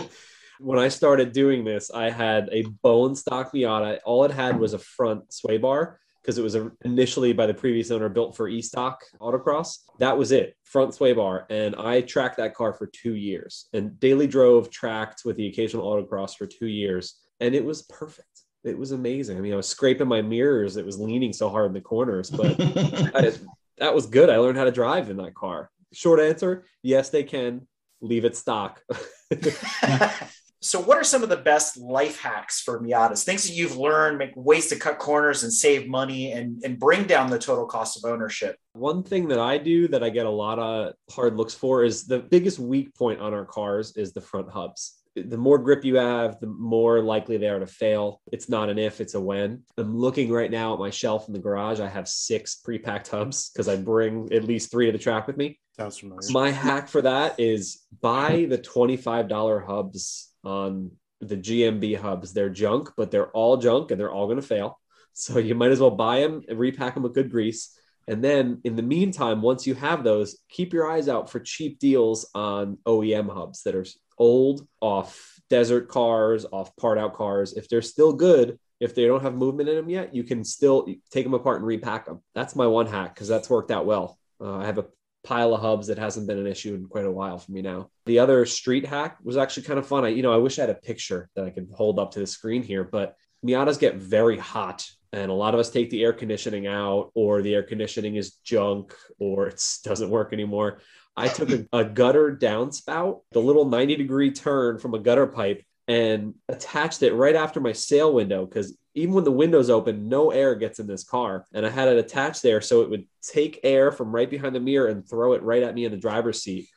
[laughs] when I started doing this, I had a bone stock Miata. All it had was a front sway bar because it was initially by the previous owner built for e-stock autocross. That was it, front sway bar. And I tracked that car for two years and daily drove, tracked with the occasional autocross for two years. And it was perfect. It was amazing. I mean, I was scraping my mirrors. It was leaning so hard in the corners, but [laughs] that was good. I learned how to drive in that car. Short answer, yes, they can. Leave it stock. [laughs] [laughs] So, what are some of the best life hacks for Miatas? Things that you've learned, make ways to cut corners and save money and, and bring down the total cost of ownership? One thing that I do that I get a lot of hard looks for is the biggest weak point on our cars is the front hubs. The more grip you have, the more likely they are to fail. It's not an if, it's a when. I'm looking right now at my shelf in the garage. I have six pre packed hubs because I bring at least three to the track with me. Sounds familiar. My hack for that is buy the $25 hubs on the GMB hubs. They're junk, but they're all junk and they're all going to fail. So [laughs] you might as well buy them and repack them with good grease. And then in the meantime, once you have those, keep your eyes out for cheap deals on OEM hubs that are old, off desert cars, off part out cars. If they're still good, if they don't have movement in them yet, you can still take them apart and repack them. That's my one hack because that's worked out well. Uh, I have a pile of hubs that hasn't been an issue in quite a while for me now. The other street hack was actually kind of fun. I, you know, I wish I had a picture that I could hold up to the screen here, but Miatas get very hot and a lot of us take the air conditioning out or the air conditioning is junk or it [laughs] doesn't work anymore. I took a, a gutter downspout, the little 90 degree turn from a gutter pipe and attached it right after my sail window because even when the window's open, no air gets in this car. And I had it attached there so it would take air from right behind the mirror and throw it right at me in the driver's seat.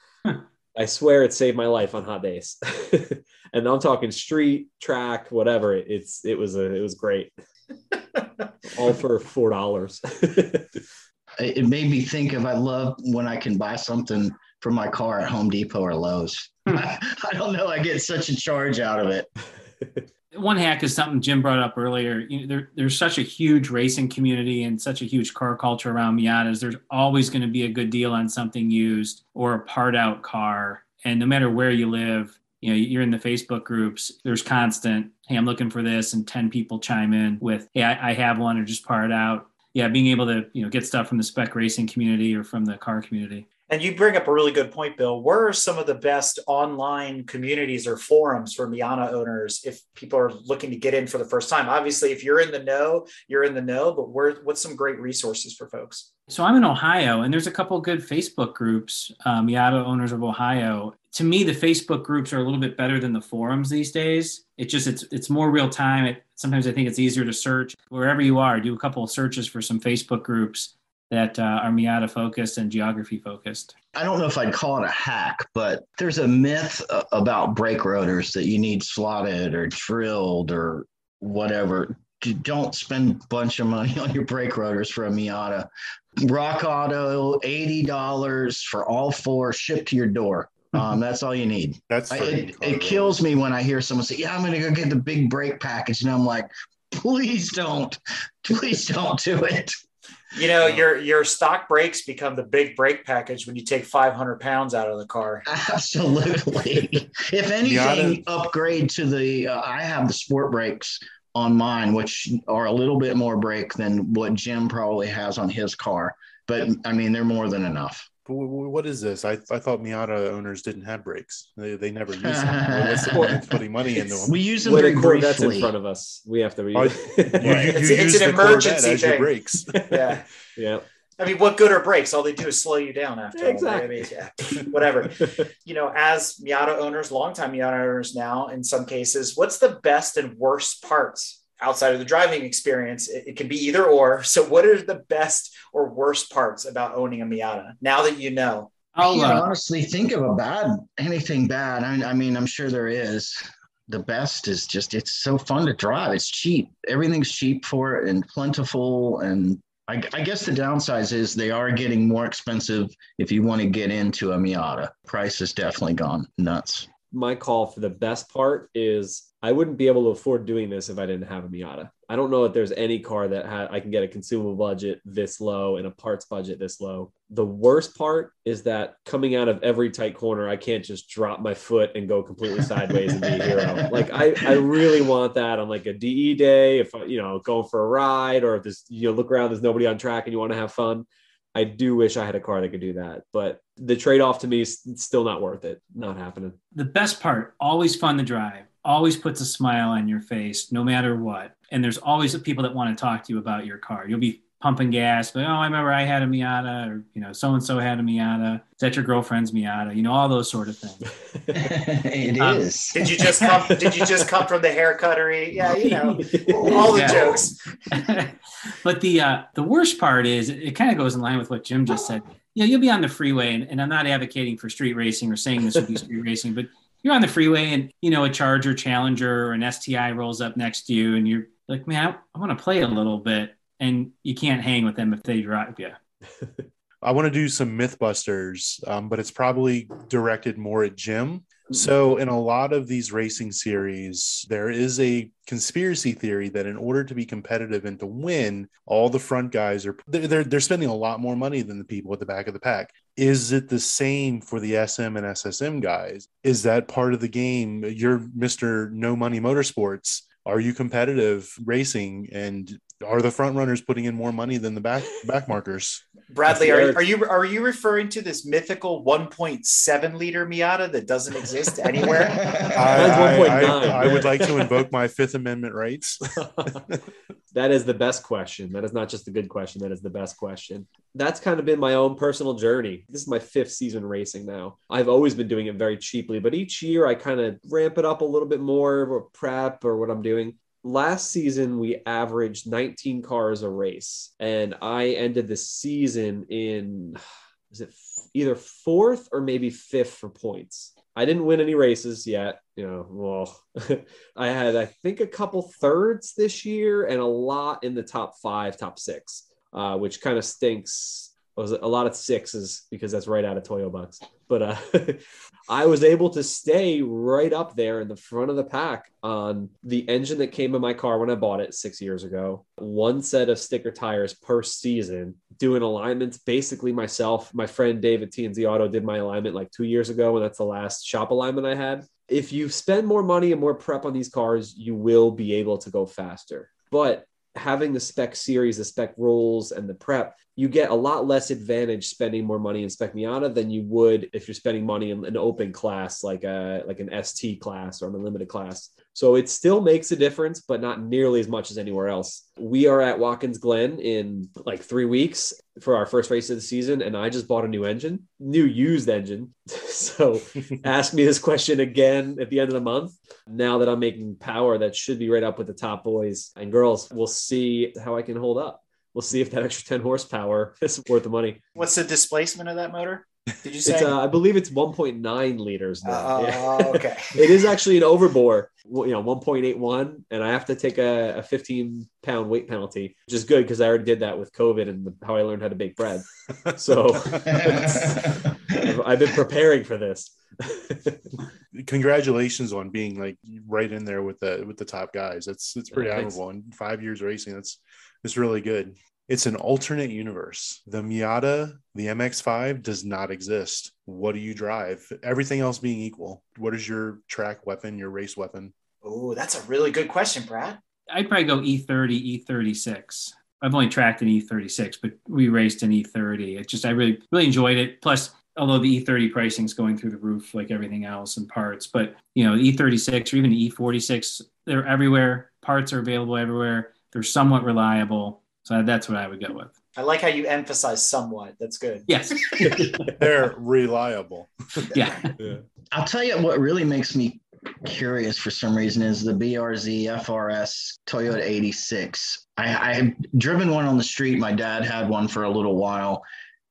I swear it saved my life on hot days. [laughs] and I'm talking street, track, whatever. It's it was a it was great. [laughs] All for four dollars. [laughs] it made me think of I love when I can buy something for my car at Home Depot or Lowe's. I, hmm. I don't know. I get such a charge out of it one hack is something Jim brought up earlier. You know, there, there's such a huge racing community and such a huge car culture around Miatas. There's always going to be a good deal on something used or a part out car. And no matter where you live, you know, you're in the Facebook groups, there's constant, hey, I'm looking for this, and 10 people chime in with, hey, I, I have one or just part out. Yeah, being able to, you know, get stuff from the spec racing community or from the car community. And you bring up a really good point, Bill. Where are some of the best online communities or forums for Miata owners if people are looking to get in for the first time? Obviously, if you're in the know, you're in the know, but where, what's some great resources for folks? So I'm in Ohio, and there's a couple good Facebook groups, uh, Miata Owners of Ohio. To me, the Facebook groups are a little bit better than the forums these days. It just it's it's more real time. It, sometimes I think it's easier to search wherever you are. Do a couple of searches for some Facebook groups that uh, are Miata focused and geography focused. I don't know if I'd call it a hack, but there's a myth about brake rotors that you need slotted or drilled or whatever. Don't spend a bunch of money [laughs] on your brake rotors for a Miata. Rock Auto, $80 for all four shipped to your door. [laughs] Um, that's all you need. That's I, it, it kills me when I hear someone say, Yeah, I'm going to go get the big brake package. And I'm like, Please don't. Please don't do it. You know, your your stock brakes become the big brake package when you take 500 pounds out of the car. Absolutely. [laughs] if anything, upgrade to the. Uh, I have the sport brakes on mine, which are a little bit more brake than what Jim probably has on his car. But I mean, they're more than enough. What is this? I, I thought Miata owners didn't have brakes. They, they never [laughs] use them. What's the point of putting money into them? We use them When very a Corvette's briefly. in front of us, we have to. Read. [laughs] You, you, It's- you it's use an the Corvette emergency as your brakes. [laughs] Yeah. yeah. I mean, what good are brakes? All they do is slow you down after. all, right? I Exactly. mean, yeah, whatever. you know, as Miata owners, longtime Miata owners now, in some cases, what's the best and worst parts outside of the driving experience? It, it can be either or. So, what are the best or worst parts about owning a Miata now that you know? I I'll, uh, honestly think of a bad anything bad. I mean, I mean, I'm sure there is. The best is just it's so fun to drive. It's cheap. Everything's cheap for it and plentiful. And I, I guess the downsides is they are getting more expensive if you want to get into a Miata. Price has definitely gone nuts. My call for the best part is I wouldn't be able to afford doing this if I didn't have a Miata. I don't know if there's any car that ha- I can get a consumable budget this low and a parts budget this low. The worst part is that coming out of every tight corner, I can't just drop my foot and go completely sideways and be a [laughs] hero. Like I, I really want that on like a DE day, if I, you know, going for a ride or if there's, you know, look around, there's nobody on track and you want to have fun. I do wish I had a car that could do that, but the trade off to me is still not worth it. Not happening. the best part always fun to drive always puts a smile on your face no matter what and there's always people that want to talk to you about your car you'll be pumping gas but oh i remember i had a miata or you know so and so had a miata is that your girlfriend's miata you know all those sort of things [laughs] It Um, is. Did you just come? did you just come from the haircuttery? Yeah, you know, all the jokes. [laughs] but the uh, the worst part is it, kind of goes in line with what Jim just said. Yeah, you'll be on the freeway, and, and I'm not advocating for street racing or saying this would be street racing, but you're on the freeway, and you know a Charger, Challenger, or an STI rolls up next to you, and you're like, man, I, I want to play a little bit, and you can't hang with them if they drive you. [laughs] I want to do some Mythbusters, um, but it's probably directed more at Jim. So, in a lot of these racing series, there is a conspiracy theory that in order to be competitive and to win, all the front guys are they're they're, they're spending a lot more money than the people at the back of the pack. Is it the same for the SM and SSM guys? Is that part of the game? You're Mr. No Money Motorsports. Are you competitive racing and are the front runners putting in more money than the back back markers? Bradley, are, are you are you referring to this mythical 1.7 liter Miata that doesn't exist anywhere? [laughs] I, Mine's I- 1.9. I- I would like to invoke my Fifth Amendment rights. [laughs] that is the best question. That is not just a good question. That is the best question. That's kind of been my own personal journey. This is my fifth season racing now. I've always been doing it very cheaply, but each year I kind of ramp it up a little bit more or prep or what I'm doing. Last season, we averaged 19 cars a race, and I ended the season in, is it either fourth or maybe fifth for points? I didn't win any races yet. You know, well, [laughs] I had, I think, a couple thirds this year and a lot in the top five, top six, uh, which kind of stinks. Was a lot of sixes because that's right out of Toyo Bucks. But uh, [laughs] I was able to stay right up there in the front of the pack on the engine that came in my car when I bought it six years ago. One set of sticker tires per season, doing alignments basically myself. My friend David TNZ Auto did my alignment like two years ago, and that's the last shop alignment I had. If you spend more money and more prep on these cars, you will be able to go faster. But having the spec series, the spec rules, and the prep, you get a lot less advantage spending more money in Spec Miata than you would if you're spending money in an open class like a like an ST class or an unlimited class. So it still makes a difference, but not nearly as much as anywhere else. We are at Watkins Glen in like three weeks for our first race of the season, and I just bought a new engine, new used engine. [laughs] so [laughs] ask me this question again at the end of the month. Now that I'm making power that should be right up with the top boys and girls, we'll see how I can hold up. We'll see if that extra 10 horsepower [laughs] is worth the money. What's the displacement of that motor? Did you say? It's, uh, I believe it's 1.9 liters now. Oh, Yeah. okay. [laughs] it is actually an overbore, you know, 1.81, and I have to take a, a 15 pound weight penalty, which is good because I already did that with COVID and the, how I learned how to bake bread. [laughs] So I've, [laughs] I've been preparing for this. Congratulations on being like right in there with the with the top guys. That's it's pretty Yeah, thanks. admirable. In five years racing, that's it's really good. It's an alternate universe. The Miata, the MX5 does not exist. What do you drive? Everything else being equal, what is your track weapon, your race weapon? Oh, that's a really good question, Brad. I'd probably go E E30, E36. I've only tracked an E36, but we raced an E30. It just I really really enjoyed it. Plus, although the E30 pricing is going through the roof like everything else and parts, but you know E36 or even the E46, they're everywhere. Parts are available everywhere. They're somewhat reliable. So that's what I would go with. I like how you emphasize somewhat. That's good. Yes. [laughs] They're reliable. yeah. I'll tell you what really makes me curious for some reason is the BRZ FRS Toyota 86. I, I have driven one on the street. My dad had one for a little while,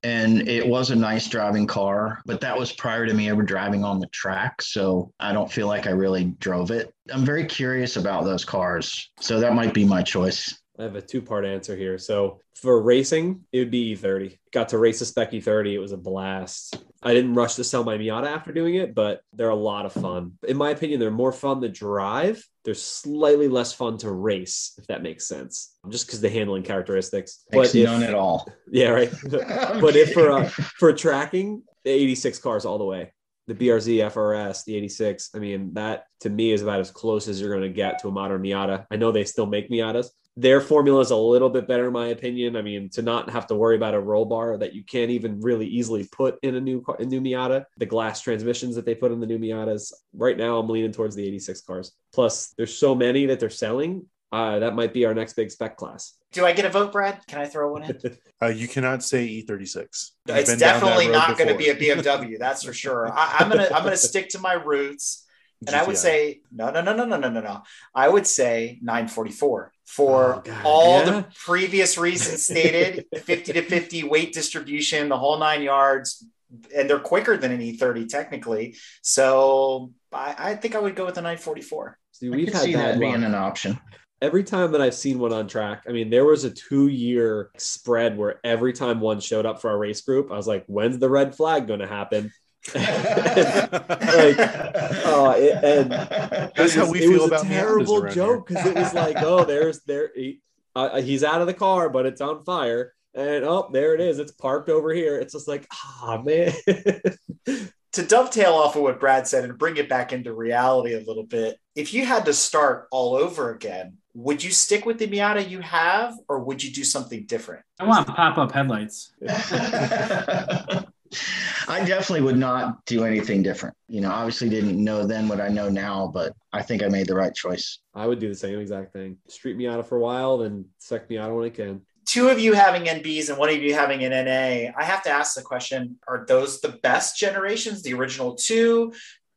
and it was a nice driving car, but that was prior to me ever driving on the track. So I don't feel like I really drove it. I'm very curious about those cars. So that might be my choice. I have a two part answer here. So for racing, it would be E30. Got to race a spec E30. It was a blast. I didn't rush to sell my Miata after doing it, but they're a lot of fun. In my opinion, they're more fun to drive. They're slightly less fun to race, if that makes sense, just because the handling characteristics. Makes if- none at all. [laughs] Yeah, right. [laughs] but if for uh, for tracking, the 86 cars all the way. The BRZ FRS, the 86. I mean, that to me is about as close as you're going to get to a modern Miata. I know they still make Miatas. Their formula is a little bit better, in my opinion. I mean, to not have to worry about a roll bar that you can't even really easily put in a new car, a new Miata. The glass transmissions that they put in the new Miatas. Right now, I'm leaning towards the 86 cars. Plus, there's so many that they're selling. Uh, that might be our next big spec class. Do I get a vote, Brad? Can I throw one in? [laughs] Uh, you cannot say E36. You've it's been down that definitely not going to be a BMW. That's for sure. I, I'm gonna I'm gonna stick to my roots, and I would say no, no, no, no, no, no, no, no. I would say 944 for Oh, God, all yeah? the previous reasons stated: [laughs] 50 to 50 weight distribution, the whole nine yards, and they're quicker than an E30 technically. So I, I think I would go with the 944. See, we've could had see that bad being an option. every time that I've seen one on track, I mean, there was a two year spread where every time one showed up for our race group, I was like, when's the red flag going to happen? Like, oh, it, and That's it how was- we it feel was about a terrible joke because it was like, oh, there's there, he, uh, he's out of the car, but it's on fire. And oh, there it is. It's parked over here. It's just like, ah, man. [laughs] to dovetail off of what Brad said and bring it back into reality a little bit, if you had to start all over again, would you stick with the Miata you have or would you do something different? I want pop up headlights. [laughs] I definitely would not do anything different. You know, obviously didn't know then what I know now, but I think I made the right choice. I would do the same exact thing. Street Miata for a while, then spec Miata when I can. Two of you having NBs and one of you having an NA, I have to ask the question are those the best generations, the original two?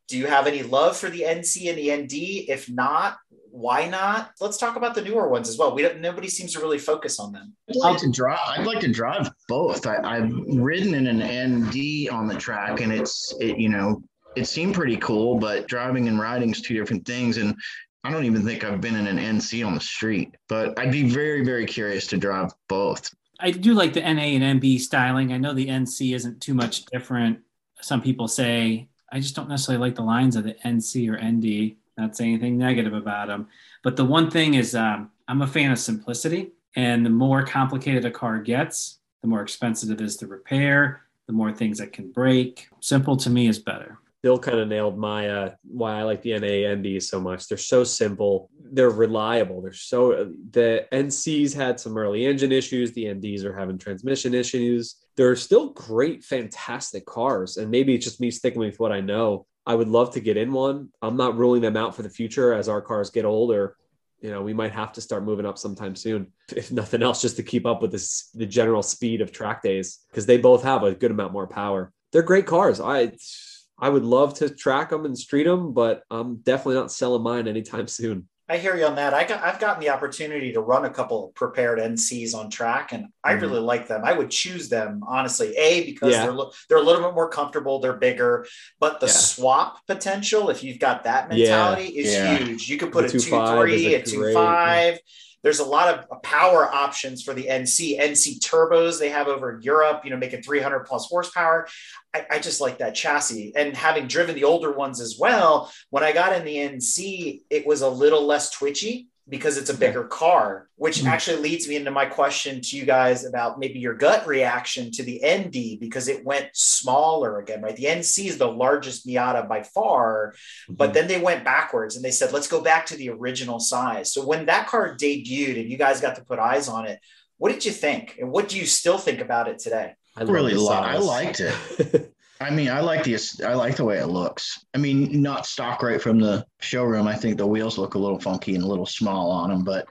Do you have any love for the NC and the ND? If not, why not? Let's talk about the newer ones as well. We don't, nobody seems to really focus on them. I'd like to drive. I'd like to drive both. I, I've ridden in an ND on the track, and it's it, you know it seemed pretty cool, but driving and riding is two different things. And I don't even think I've been in an NC on the street, but I'd be very very curious to drive both. I do like the NA and NB styling. I know the NC isn't too much different. Some people say I just don't necessarily like the lines of the NC or ND. Not saying anything negative about them, but the one thing is um, I'm a fan of simplicity, and the more complicated a car gets, the more expensive it is to repair. The more things that can break. Simple to me is better. Bill kind of nailed my uh, why I like the NA ND so much. They're so simple. They're reliable. They're so the NCs had some early engine issues. The NDs are having transmission issues. They're still great, fantastic cars. And maybe it's just me sticking with what I know. I would love to get in one. I'm not ruling them out for the future as our cars get older. You know, we might have to start moving up sometime soon, if nothing else, just to keep up with this, the general speed of track days, because they both have a good amount more power. They're great cars. I I would love to track them and street them, but I'm definitely not selling mine anytime [laughs] soon. I hear you on that. I got, I've gotten the opportunity to run a couple of prepared NCs on track, and I mm-hmm. really like them. I would choose them honestly. A because yeah. they're they're a little bit more comfortable, they're bigger, but the yeah. swap potential, if you've got that mentality, yeah. is huge. You could put the a two, two three, a two five. There's a lot of power options for the NC, NC turbos they have over in Europe, you know, making 300 plus horsepower. I, I, just like that chassis. And having driven the older ones as well, when I got in the NC, it was a little less twitchy because it's a bigger car, which mm-hmm. actually leads me into my question to you guys about maybe your gut reaction to the ND because it went smaller again, right? The NC is the largest Miata by far, mm-hmm. but then they went backwards and they said, let's go back to the original size. So when that car debuted and you guys got to put eyes on it, what did you think? And what do you still think about it today? I really, li- I liked it. [laughs] I mean, I like the I like the way it looks. I mean, not stock right from the showroom. I think the wheels look a little funky and a little small on them, but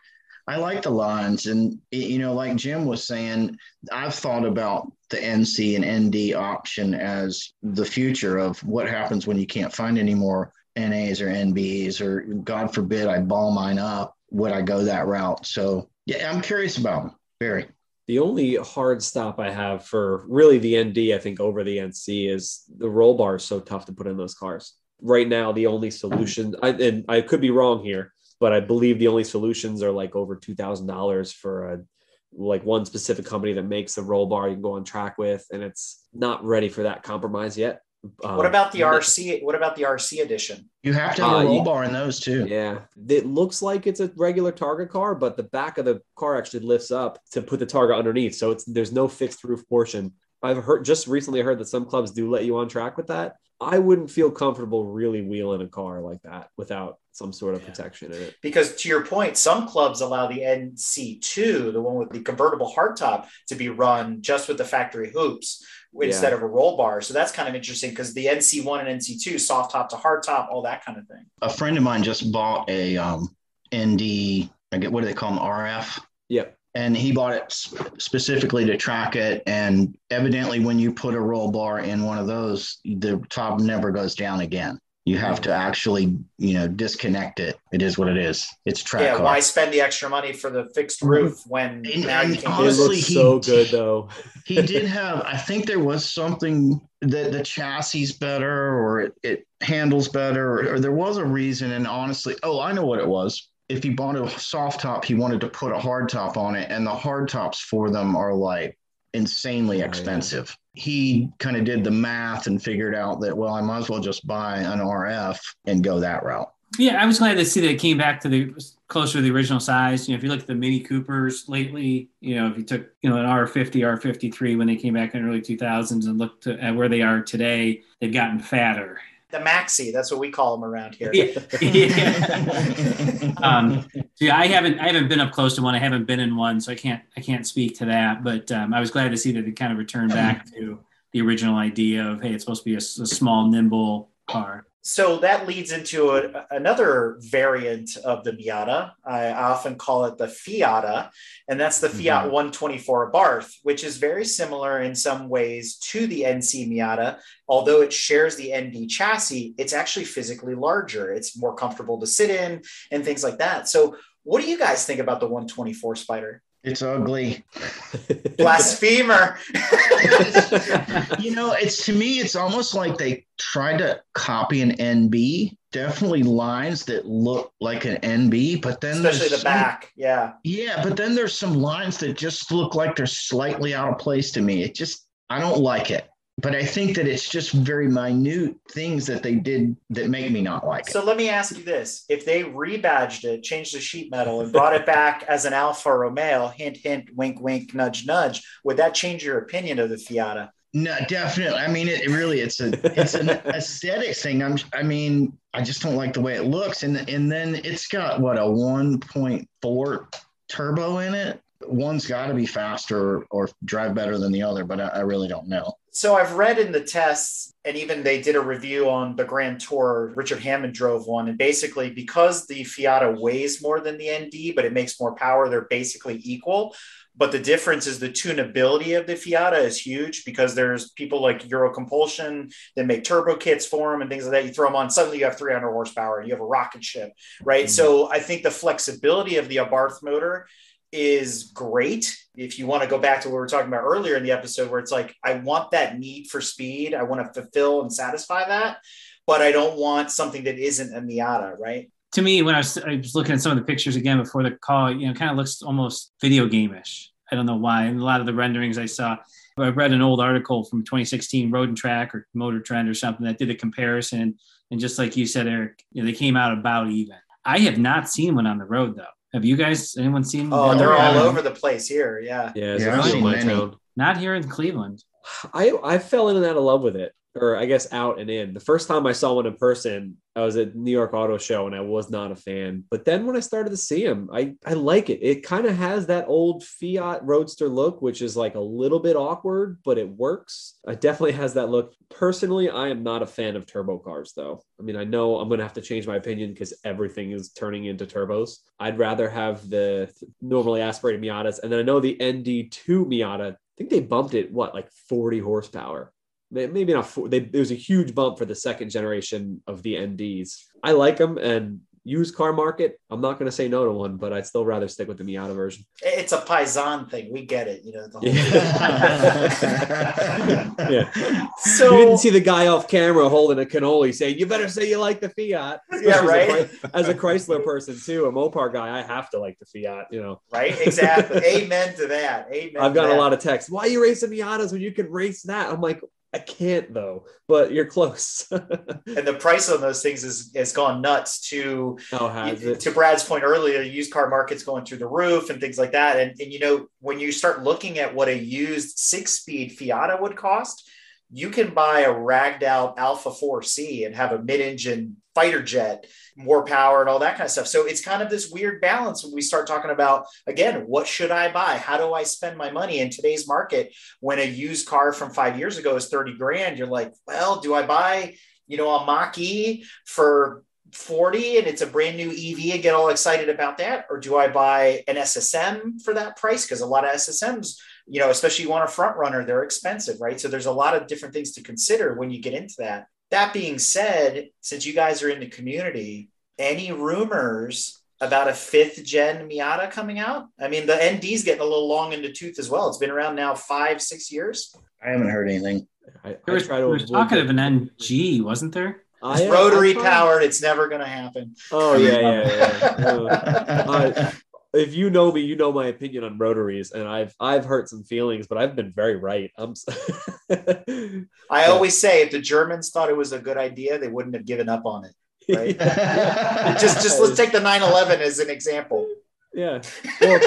I like the lines. And you know, like Jim was saying, I've thought about the NC and ND option as the future of what happens when you can't find any more NAs or NBs, or God forbid I ball mine up. Would I go that route? So yeah, I'm curious about them. Very. The only hard stop I have for really the ND, I think, over the NC is the roll bar is so tough to put in those cars. Right now, the only solution, I, and I could be wrong here, but I believe the only solutions are like over two thousand dollars for a like one specific company that makes a roll bar you can go on track with, and it's not ready for that compromise yet. Um, what about the RC? What about the RC edition? You have to have uh, a roll bar in those too. Yeah, it looks like it's a regular Targa car, but the back of the car actually lifts up to put the Targa underneath, so it's there's no fixed roof portion. I've heard just recently heard that some clubs do let you on track with that. I wouldn't feel comfortable really wheeling a car like that without some sort of yeah. protection in it. Because to your point, some clubs allow the NC2, the one with the convertible hardtop, to be run just with the factory hoops instead yeah. of a roll bar. So that's kind of interesting because the NC1 and NC2, soft top to hard top, all that kind of thing. A friend of mine just bought a um, ND, I get what do they call them, RF? Yep and he bought it specifically to track it. And evidently, when you put a roll bar in one of those, the top never goes down again. You have to actually, you know, disconnect it. It is what it is. It's track. Yeah. Car. Why spend the extra money for the fixed roof when and, now and you can honestly, it so good though. he did [laughs] have. I think there was something that the chassis better, or it, it handles better, or, or there was a reason. And honestly, oh, I know what it was if he bought a soft top, he wanted to put a hard top on it, and the hard tops for them are like insanely expensive. Yeah. He kind of did the math and figured out that well, I might as well just buy an RF and go that route. Yeah, I was glad to see that it came back to the closer to the original size. You know, if you look at the Mini Coopers lately, you know, if you took you know an R50, R53 when they came back in the early 2000s and looked at where they are today, they've gotten fatter the maxi. That's what we call them around here. Yeah. yeah. [laughs] um, yeah, I haven't I haven't been up close to one. I haven't been in one, so I can't I can't speak to that. But um, I was glad to see that it kind of returned back [laughs] to the original idea of hey, it's supposed to be a, a small, nimble car so that leads into a, another variant of the Miata. I often call it the Fiata, and that's the Fiat mm-hmm. 124 Abarth, which is very similar in some ways to the NC Miata. Although it shares the ND chassis, it's actually physically larger. It's more comfortable to sit in and things like that. So, what do you guys think about the 124 Spider? It's ugly. [laughs] Blasphemer. you know, it's to me, it's almost like they tried to copy an NB. Definitely lines that look like an NB, but then especially the some, back, yeah, yeah. But then there's some lines that just look like they're slightly out of place to me. It just I don't like it but I think that it's just very minute things that they did that make me not like it. So let me ask you this: If they rebadged it, changed the sheet metal, and brought it back as an Alfa Romeo, hint, hint, wink, wink, nudge, nudge, would that change your opinion of the Fiata? No, definitely. I mean, it really it's a it's an [laughs] aesthetics thing. I'm I mean, I just don't like the way it looks, and and then it's got what a 1.4 turbo in it. One's got to be faster or drive better than the other, but I, I really don't know. So I've read in the tests, and even they did a review on the Grand Tour. Richard Hammond drove one, and basically because the Fiata weighs more than the ND, but it makes more power, they're basically equal. But the difference is the tunability of the Fiata is huge because there's people like Euro Compulsion that make turbo kits for them and things like that. You throw them on, suddenly you have 300 horsepower and you have a rocket ship, right? Mm-hmm. So I think the flexibility of the Abarth motor is great. If you want to go back to what we were talking about earlier in the episode, where it's like, I want that need for speed, I want to fulfill and satisfy that, but I don't want something that isn't a Miata, right? to me, when I was, I was looking at some of the pictures again before the call, you know, kind of looks almost video game-ish. I don't know why. And a lot of the renderings I saw, I read an old article from 2016, Road and Track or Motor Trend or something that did a comparison. And just like you said, Eric, you know, they came out about even. I have not seen one on the road though. Have you guys? Anyone seen? Oh, they're all over the place here. Yeah. Yeah. yeah my. Not here in Cleveland. I I fell in and out of love with it or I guess out and in. The first time I saw one in person, I was at New York Auto Show and I was not a fan. But then when I started to see him, I, I like it. It kind of has that old Fiat Roadster look, which is like a little bit awkward, but it works. It definitely has that look. Personally, I am not a fan of turbo cars, though. I mean, I know I'm going to have to change my opinion because everything is turning into turbos. I'd rather have the normally aspirated Miatas. And then I know the ND2 Miata, think they bumped it, what, like 40 horsepower maybe not four, they, there was a huge bump for the second generation of the NDs. I like them and used car market. I'm not going to say no to one, but I'd still rather stick with the Miata version. It's a Paisan thing. We get it. You know. [laughs] yeah. So you didn't see the guy off camera holding a cannoli saying, "You better say you like the Fiat." [laughs] Yeah, right. As a, as a, Chrysler person too, a Mopar guy, I have to like the Fiat. You know. Right. Exactly. Amen to that. Amen. I've got a lot of texts. Why are you racing Miatas when you can race that? I'm like, I can't though, but you're close. [laughs] and the price on those things is has gone nuts to oh, to Brad's point earlier, used car market's going through the roof and things like that. And, and you know, when you start looking at what a used six-speed Fiata would cost, you can buy a ragged out Alfa 4C and have a mid-engine fighter jet, more power and all that kind of stuff. So it's kind of this weird balance when we start talking about again, what should I buy? How do I spend my money in today's market when a used car from 5 years ago is 30 grand? You're like, well, do I buy, you know, a Mach E for 40 and it's a brand new EV and get all excited about that? Or do I buy an SSM for that price? Because a lot of SSMs you know, especially you want a front runner, they're expensive, right? So there's a lot of different things to consider when you get into that. That being said, since you guys are in the community, any rumors about a fifth gen Miata coming out? I mean, the ND's getting a little long in the tooth as well. It's been around now five, six years. I haven't heard anything. I, there was, I there was talking of an NG, wasn't there? It's rotary powered. It's never going to happen. Oh yeah, yeah, yeah. [laughs] uh, if you know me, you know my opinion on rotaries, and I've I've hurt some feelings, but I've been very right. I'm. [laughs] I always say, if the Germans thought it was a good idea, they wouldn't have given up on it. Right? [laughs] just just let's take the 911 [laughs] as an example. Yeah. Well,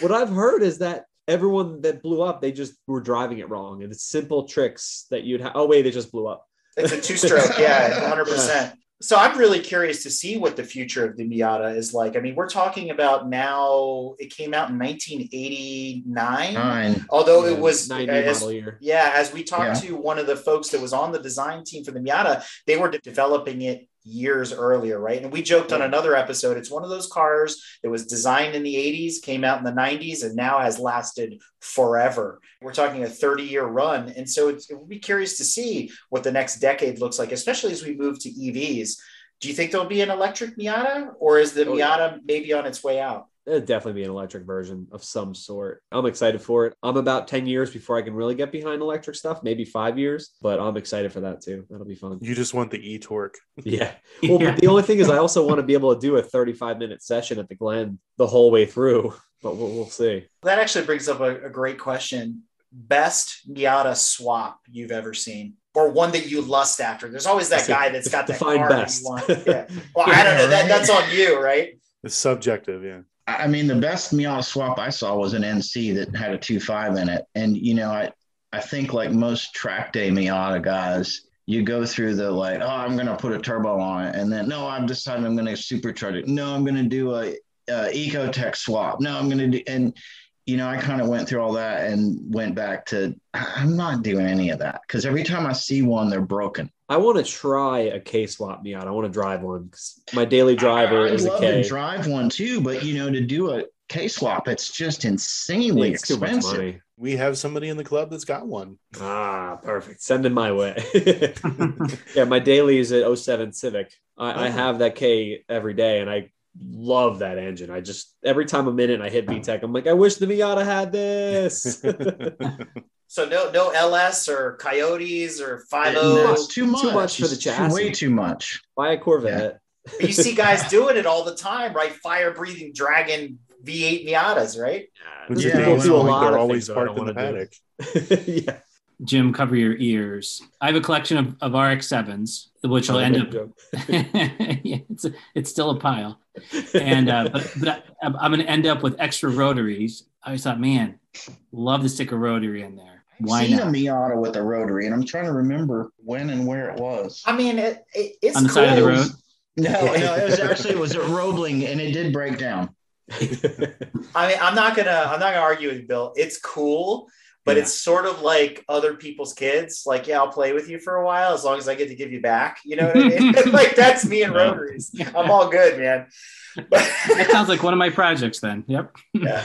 what I've heard is that everyone that blew up, they just were driving it wrong, and it's simple tricks that you'd have. Oh wait, they just blew up. It's a two-stroke. Yeah, 100. percent so I'm really curious to see what the future of the Miata is like. I mean, we're talking about now. It came out in 1989, Nine. although yeah, it was as, yeah. As we talked yeah. to one of the folks that was on the design team for the Miata, they were developing it years earlier, right? And we joked on another episode, it's one of those cars that was designed in the 80s, came out in the 90s, and now has lasted forever. We're talking a 30 year run. And so it would be curious to see what the next decade looks like, especially as we move to EVs. Do you think there'll be an electric Miata, or is the oh, Miata maybe on its way out? It'll definitely be an electric version of some sort. I'm excited for it. I'm about 10 years before I can really get behind electric stuff, maybe five years, but I'm excited for that too. That'll be fun. You just want the e torque. [laughs] [laughs] Yeah. Well, yeah. the only thing is, I also want to be able to do a 35 minute session at the Glen the whole way through, but we'll, we'll see. That actually brings up a, a great question. Best Miata swap you've ever seen? or one that you lust after. There's always that guy that's got the car best. That you want. Yeah. [laughs] Well, I don't know. That, that's on you, right? It's subjective, yeah. I mean, the best Miata swap I saw was an NC that had a 2.5 in it. And, you know, I, I think like most track day Miata guys, you go through the like, oh, I'm going to put a turbo on it. And then, no, I'm deciding I'm going to supercharge it. No, I'm going to do a, a Ecotec swap. No, I'm going to do, and, you know, I kind of went through all that and went back to, I'm not doing any of that because every time I see one, they're broken. I want to try a K swap Miata. I want to drive one because my daily driver I, I'd is a love K. to drive one too, but you know, to do a K swap, it's just insanely It's too much expensive. money. We have somebody in the club that's got one. Ah, perfect. Send it my way. [laughs] yeah, my daily is at 07 Civic. I, I Oh. have that K every day, and I love that engine. I just every time I'm in it, and I hit VTEC. I'm like, I wish the Miata had this. [laughs] So no no LS or Coyotes or Five No, O. it's too much. much for the It's chassis. way too much. Buy a Corvette. you see guys doing it all the time, right? Fire breathing dragon V8 Miatas, right? Which Yeah, is well, do do a lot they're of always things that I parked in the paddock. [laughs] yeah, Jim, cover your ears. I have a collection of, of RX sevens, which will end up. [laughs] yeah, it's a, it's still a pile, and uh, but but I, I'm going to end up with extra rotaries. I just thought, man, love to stick a rotary in there. Why I've seen not? a Miata with a rotary, and I'm trying to remember when and where it was. I mean, it, it, it's On the cool. side of the road. No, no, it was actually it was at Roebling, and it did break down. [laughs] I mean, I'm not gonna I'm not gonna argue with Bill. It's cool, but Yeah. it's sort of like other people's kids. Like, yeah, I'll play with you for a while as long as I get to give you back. You know what I mean? [laughs] [laughs] like that's me and rotaries. I'm all good, man. That sounds like one of my projects. Then, yep. Yeah.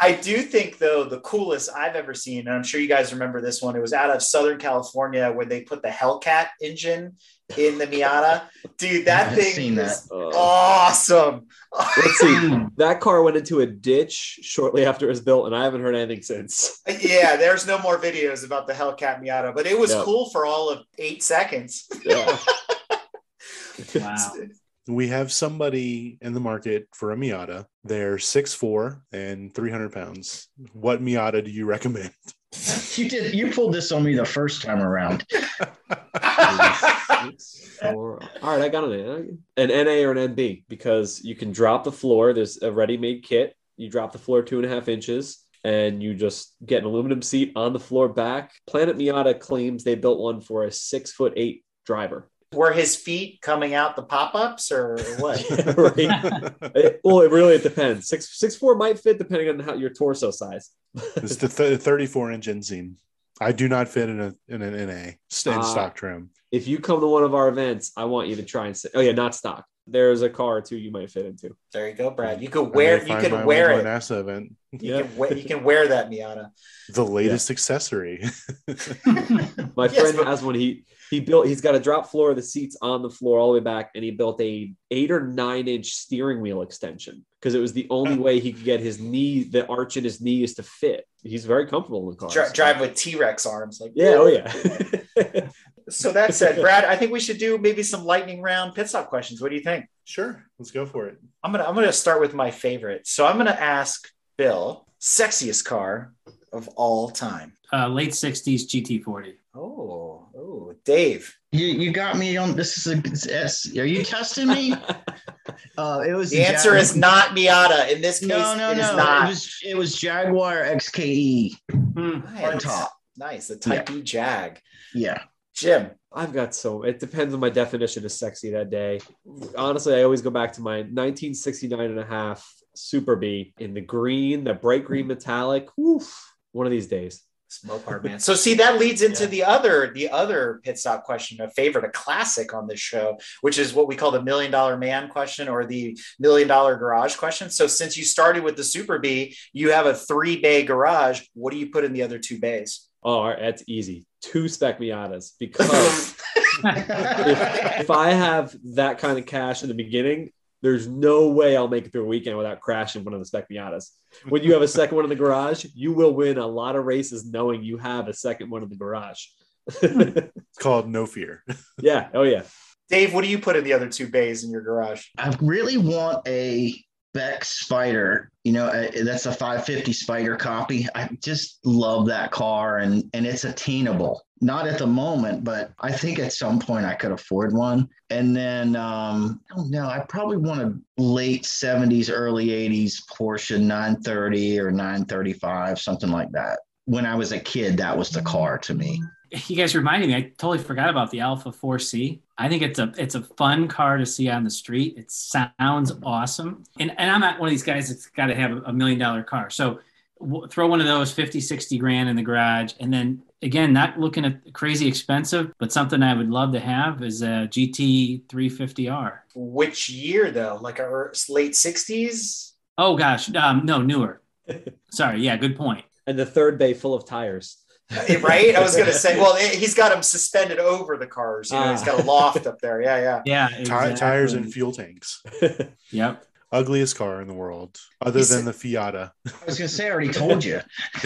I do think though the coolest I've ever seen, and I'm sure you guys remember this one. It was out of Southern California where they put the Hellcat engine in the Miata. Dude, that I've thing seen was Uh, awesome. Let's see. That car went into a ditch shortly after it was built, and I haven't heard anything since. yeah, there's no more videos about the Hellcat Miata, but it was Yeah. cool for all of eight seconds. Yeah. [laughs] Wow. We have somebody in the market for a Miata. They're six four and 300 pounds. What Miata do you recommend? [laughs] You did. You pulled this on me the first time around. Six, four. All right, I got an an NA or an NB because you can drop the floor. There's a ready-made kit. You drop the floor two and a half inches, and you just get an aluminum seat on the floor back. Planet Miata claims they built one for a six foot eight driver. Were his feet coming out the pop-ups or what? [laughs] Right. It- well, it really it depends. Six six four might fit depending on how your torso size. [laughs] It's the th- 34 inch inseam. I do not fit in a in an NA st- in Ah. stock trim. If you come to one of our events, I want you to try and say, "Oh yeah, not stock." There's a car or two you might fit into. There you go, Brad. You could wear you could wear it. to an NASA event. You Yeah. can wear, you can wear that Miata. The latest accessory. [laughs] My Yes, friend but- has one. He he built. He's got a drop floor. The seats on the floor all the way back, and he built a eight or nine inch steering wheel extension because it was the only way he could get his knee, the arch in his knee is to fit. He's very comfortable in the car. Dri- drive with T-Rex arms, like Yeah. Oh yeah. [laughs] So that said, Brad, I think we should do maybe some lightning round pit stop questions. What do you think? sure, let's go for it. I'm gonna I'm gonna start with my favorite. So I'm gonna ask Bill, sexiest car of all time. Uh, late '60s GT40. Oh, oh, Dave. You, you got me on. This is a. it's- Are you testing me? [laughs] Uh, it was The answer Jag- is not Miata. In this case, no, no, it is no. not. It was it was Jaguar XKE Hmm. nice. on top. Nice, the Type E Jag. Yeah. Jim. I've got so it depends on my definition of sexy that day. Honestly, I always go back to my 1969 and a half Super Bee in the green, the bright green metallic. Woof, one of these days. Smoke hard man. So see, that leads into Yeah. the other the other pit stop question, a favorite, a classic on this show, which is what we call the million dollar man question or the million dollar garage question. So since you started with the Super Bee, you have a three bay garage. What do you put in the other two bays? Oh, all right, that's easy. Two spec Miatas because [laughs] if, if I have that kind of cash in the beginning, there's no way I'll make it through a weekend without crashing one of the spec Miatas. When you have a second one in the garage, you will win a lot of races knowing you have a second one in the garage. [laughs] It's called No Fear. yeah. Oh yeah. Dave, what do you put in the other two bays in your garage? I really want a Beck Spyder. You know, uh, that's a 550 Spyder copy. I just love that car, and and it's attainable. Not at the moment, but I think at some point I could afford one. And then um, I don't know, I probably want a late 70s, early 80s Porsche 930 or 935, something like that. When I was a kid, that was the car to me. You guys reminded me. I totally forgot about the Alfa 4C. I think it's a it's a fun car to see on the street. It sounds awesome. And and I'm not one of these guys that's got to have a million dollar car. So throw one of those 50, 60 grand in the garage. And then again, not looking at crazy expensive, but something I would love to have is a GT 350R. Which year though? Like our er, late 60s? Oh gosh, um, no, newer. [laughs] Sorry, yeah, good point. And the third bay full of tires. Uh, right? I was gonna [laughs] say, well, he's got them suspended over the cars. You know, he's got a ah. loft up there. Yeah, yeah. Yeah. Ti- exactly. tires and fuel tanks. [laughs] Yep. Ugliest car in the world, other He's- than the Fiata. I was going to say, I already told you. [laughs]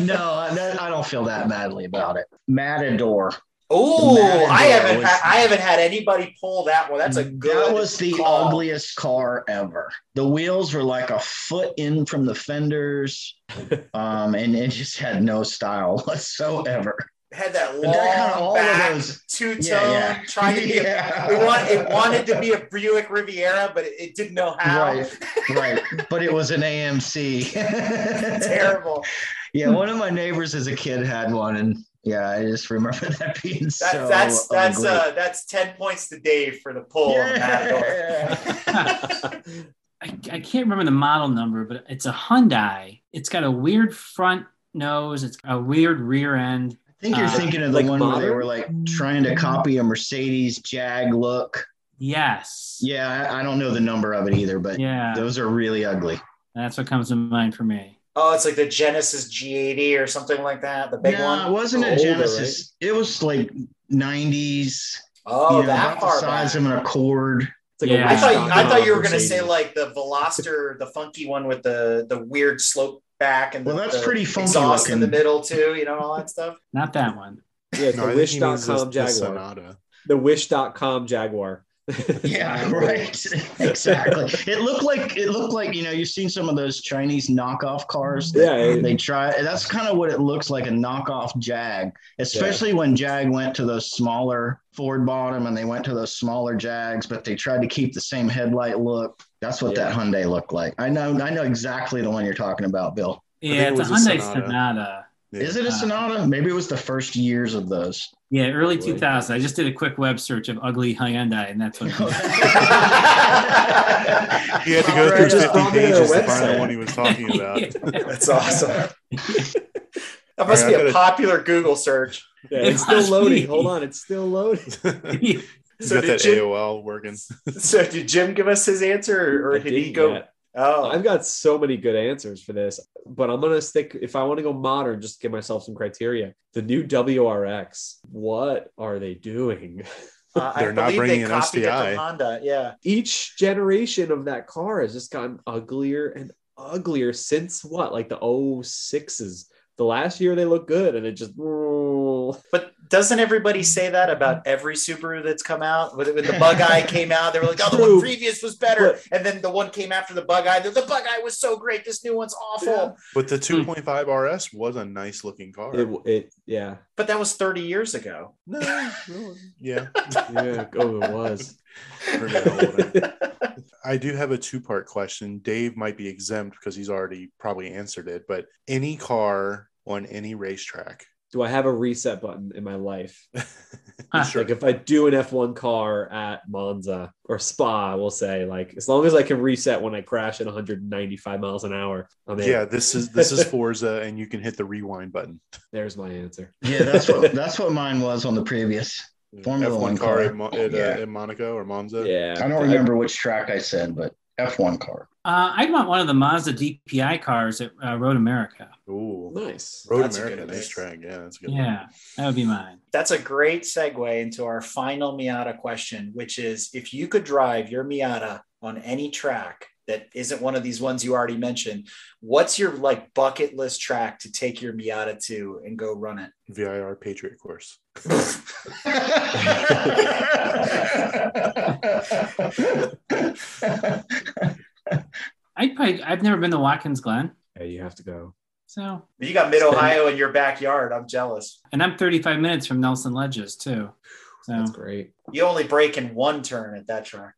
no, I, I don't feel that badly about it. Matador. Oh, I haven't was- had, I haven't had anybody pull that one. That's a good. That was the call. ugliest car ever. The wheels were like a foot in from the fenders, [laughs] um, and it just had no style [laughs] whatsoever. Had that But that long all of back, those- two tone, Yeah, yeah. trying to be. [laughs] Yeah. It, want, it wanted to be a Buick Riviera, but it, it didn't know how. Right, [laughs] right. But it was an AMC. [laughs] Terrible. Yeah, one of my neighbors as a kid had one, and yeah, I just remember that being That, so. that's that's ugly. uh that's ten points to Dave for the pull. Yeah. I, I can't remember the model number, but it's a Hyundai. It's got a weird front nose. It's a weird rear end. I think you're Uh, thinking of the like one where they were like trying to copy a Mercedes Jag look. Yes. Yeah, I, I don't know the number of it either, but Yeah. those are really ugly. That's what comes to mind for me. Oh, it's like the Genesis G80 or something like that. The big no, one. it wasn't a Older, Genesis. It was like 90s. Oh, you know, that about far the size back. of an Accord. Like Yeah. a I thought I thought you were gonna say like the Veloster, the funky one with the the weird slope back and Well, the, that's the pretty funky exhaust in the middle too. You know all that stuff. Not that one. Yeah, it's No, the think he means the, Wish.com the Jaguar. Sonata. The Wish.com Jaguar. Yeah, [laughs] right. exactly. It looked like it looked like you know you've seen some of those Chinese knockoff cars. that Yeah, it- they try. That's kind of what it looks like a knockoff Jag, especially when Jag went to those smaller Ford bottom and they went to those smaller Jags, but they tried to keep the same headlight look. That's what Yeah. that Hyundai looked like. I know. I know exactly the one you're talking about, Bill. Yeah, it's it a was a Hyundai Sonata. Sonata. Yeah. Is it a Sonata? Maybe it was the first years of those. Yeah, early Really? 2000s. I just did a quick web search of ugly Hyundai, and that's what. [laughs] He had to go Alright, through 50 brought me to their pages to find the one he was talking about. [laughs] That's awesome. [laughs] That must All be a I a gotta- popular Google search. Yeah, It it's still loading. be. Hold on, it's still loading. He's So got did that Jim- AOL working. So did Jim give us his answer, or, or did he go? yet. Oh, I've got so many good answers for this, but I'm gonna stick. If I want to go modern, just give myself some criteria. The new WRX. What are they doing? [laughs] uh, They're not bringing they an copied it STI. Honda. Yeah. Each generation of that car has just gotten uglier and uglier since what, like the 06s. The last year they look good, and it just. [laughs] But doesn't everybody say that about every Subaru that's come out? When when the Bug Eye [laughs] came out, they were like, "Oh, the True. one previous was better," But- and then the one came after the Bug Eye. The, the Bug Eye was so great. This new one's awful. But the hmm. 2.5 RS was a nice looking car. It, it, yeah, But that was 30 years ago. no, no, yeah. [laughs] yeah. Oh, it was. We're getting older. I do have a two part question. Dave might be exempt because he's already probably answered it, but any car on any racetrack. Do I have a reset button in my life? [laughs] sure. Like if I do an F1 car at Monza or Spa, we'll say like as long as I can reset when I crash at 195 miles an hour, I'm in. yeah, this is this is Forza, and you can hit the rewind button. There's my answer. Yeah, that's what [laughs] that's what mine was on the previous. Formula F1 One car car. at, Mo- at, uh, Yeah. at Monaco or Monza. Yeah, I don't remember which track I said, but F1 car. Uh, I'd want one of the Mazda DPI cars at uh, Road America. Ooh, Nice. Road That's America, nice race. track. Yeah, that's a good. one. Yeah, that would be mine. That's a great segue into our final Miata question, which is if you could drive your Miata on any track that isn't one of these ones you already mentioned, what's your like bucket list track to take your Miata to and go run it? VIR Patriot course. [laughs] I probably I've never been to Watkins Glen. Yeah, you have to go. So You got Mid Ohio in your backyard. I'm jealous. and I'm 35 minutes from Nelson Ledges too. So That's great. You only break in one turn at that track.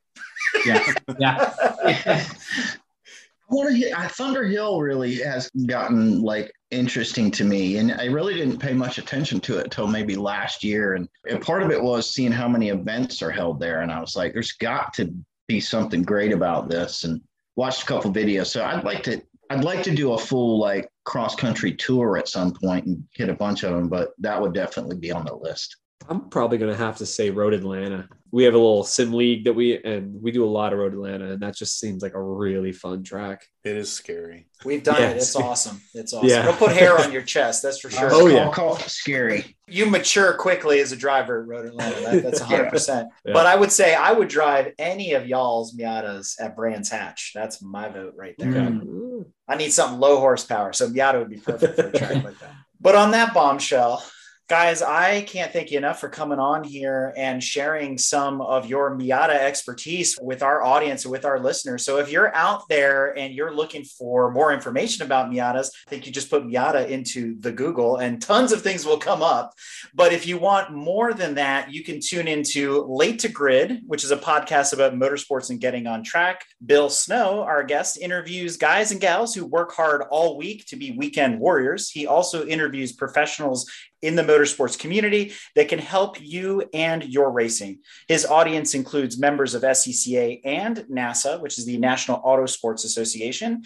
yeah, yeah. I want to. I Thunder Hill really has gotten like interesting to me, and I really didn't pay much attention to it till maybe last year. And, and part of it was seeing how many events are held there, and I was like, "There's got to be something great about this." And watched a couple videos. So I'd like to. I'd like to do a full like cross country tour at some point and hit a bunch of them, but that would definitely be on the list. I'm probably gonna have to say Road Atlanta. We have a little sim league that we and we do a lot of Road Atlanta, and that just seems like a really fun track. It is scary. We've done it. Yes. It's awesome. It's [laughs] awesome. Yeah. It'll put hair on your chest. That's for sure. Oh, yeah. I'll call it scary. You mature quickly as a driver at Road Atlanta. That, that's [laughs] 100%. Yeah. But I would say I would drive any of y'all's Miatas at Brands Hatch. That's my vote right there. Mm. Ooh. I need something low horsepower. So Miata would be perfect for a track [laughs] like that. But on that bombshell, guys, I can't thank you enough for coming on here and sharing some of your Miata expertise with our audience with our listeners. So if you're out there and you're looking for more information about Miatas, I think you just put Miata into the Google and tons of things will come up. But if you want more than that, you can tune into Late to Grid, which is a podcast about motorsports and getting on track. Bill Snow, our guest, interviews guys and gals who work hard all week to be weekend warriors. He also interviews professionals in the motorsports community that can help you and your racing. His audience includes members of SCCA and NASA, which is the National Auto Sports Association,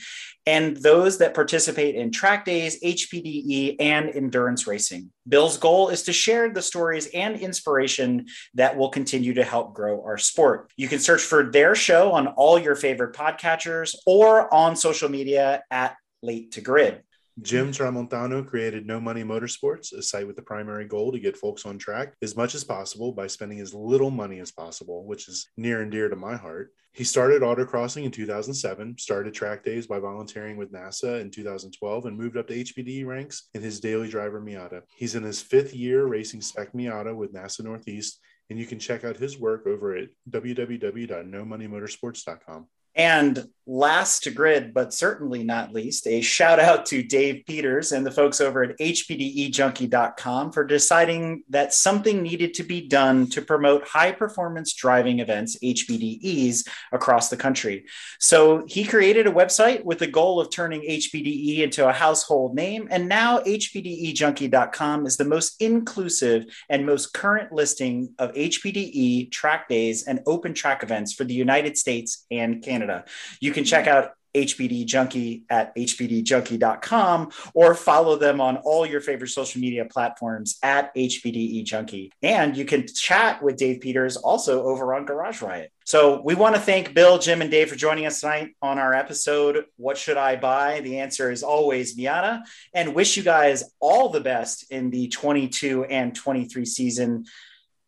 and those that participate in track days, HPDE, and endurance racing. Bill's goal is to share the stories and inspiration that will continue to help grow our sport. You can search for their show on all your favorite podcatchers or on social media at Late to Grid. Jim Tramontano created No Money Motorsports, a site with the primary goal to get folks on track as much as possible by spending as little money as possible, which is near and dear to my heart. He started autocrossing in 2007, started track days by volunteering with NASA in 2012, and moved up to HPD ranks in his daily driver Miata. He's in his fifth year racing spec Miata with NASA Northeast, and you can check out his work over at www.nomoneymotorsports.com. And last to grid, but certainly not least, a shout out to Dave Peters and the folks over at HPDEJunkie.com for deciding that something needed to be done to promote high performance driving events, HPDEs, across the country. So he created a website with the goal of turning HPDE into a household name. And now HPDEJunkie.com is the most inclusive and most current listing of HPDE track days and open track events for the United States and Canada. You can check out HPDE Junkie at HPDEJunkie.com or follow them on all your favorite social media platforms at HPDE Junkie. And you can chat with Dave Peters also over on Garage Riot. So we want to thank Bill, Jim, and Dave for joining us tonight on our episode, What Should I Buy? The answer is always Miata. And wish you guys all the best in the 22 and 23 season.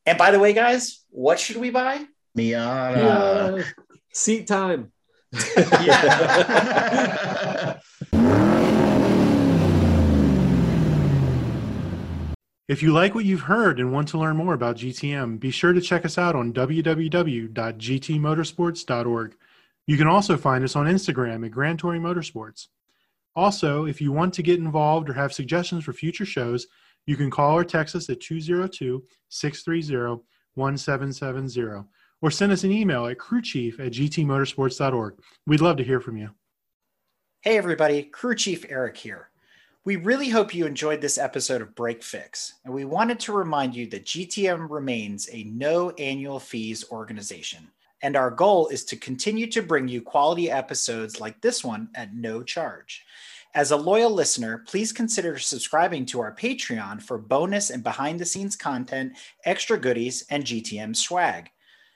And by the way, guys, what should we buy? Miata. Yeah. Seat time. [laughs] If you like what you've heard and want to learn more about GTM, be sure to check us out on www.gtmotorsports.org. You can also find us on Instagram at Grand Touring Motorsports. Also, if you want to get involved or have suggestions for future shows, you can call or text us at 202 630 1770 or send us an email at crewchief at gtmotorsports.org. We'd love to hear from you. Hey, everybody, Crew Chief Eric here. We really hope you enjoyed this episode of Break Fix, and we wanted to remind you that GTM remains a no annual fees organization. And our goal is to continue to bring you quality episodes like this one at no charge. As a loyal listener, please consider subscribing to our Patreon for bonus and behind the scenes content, extra goodies, and GTM swag.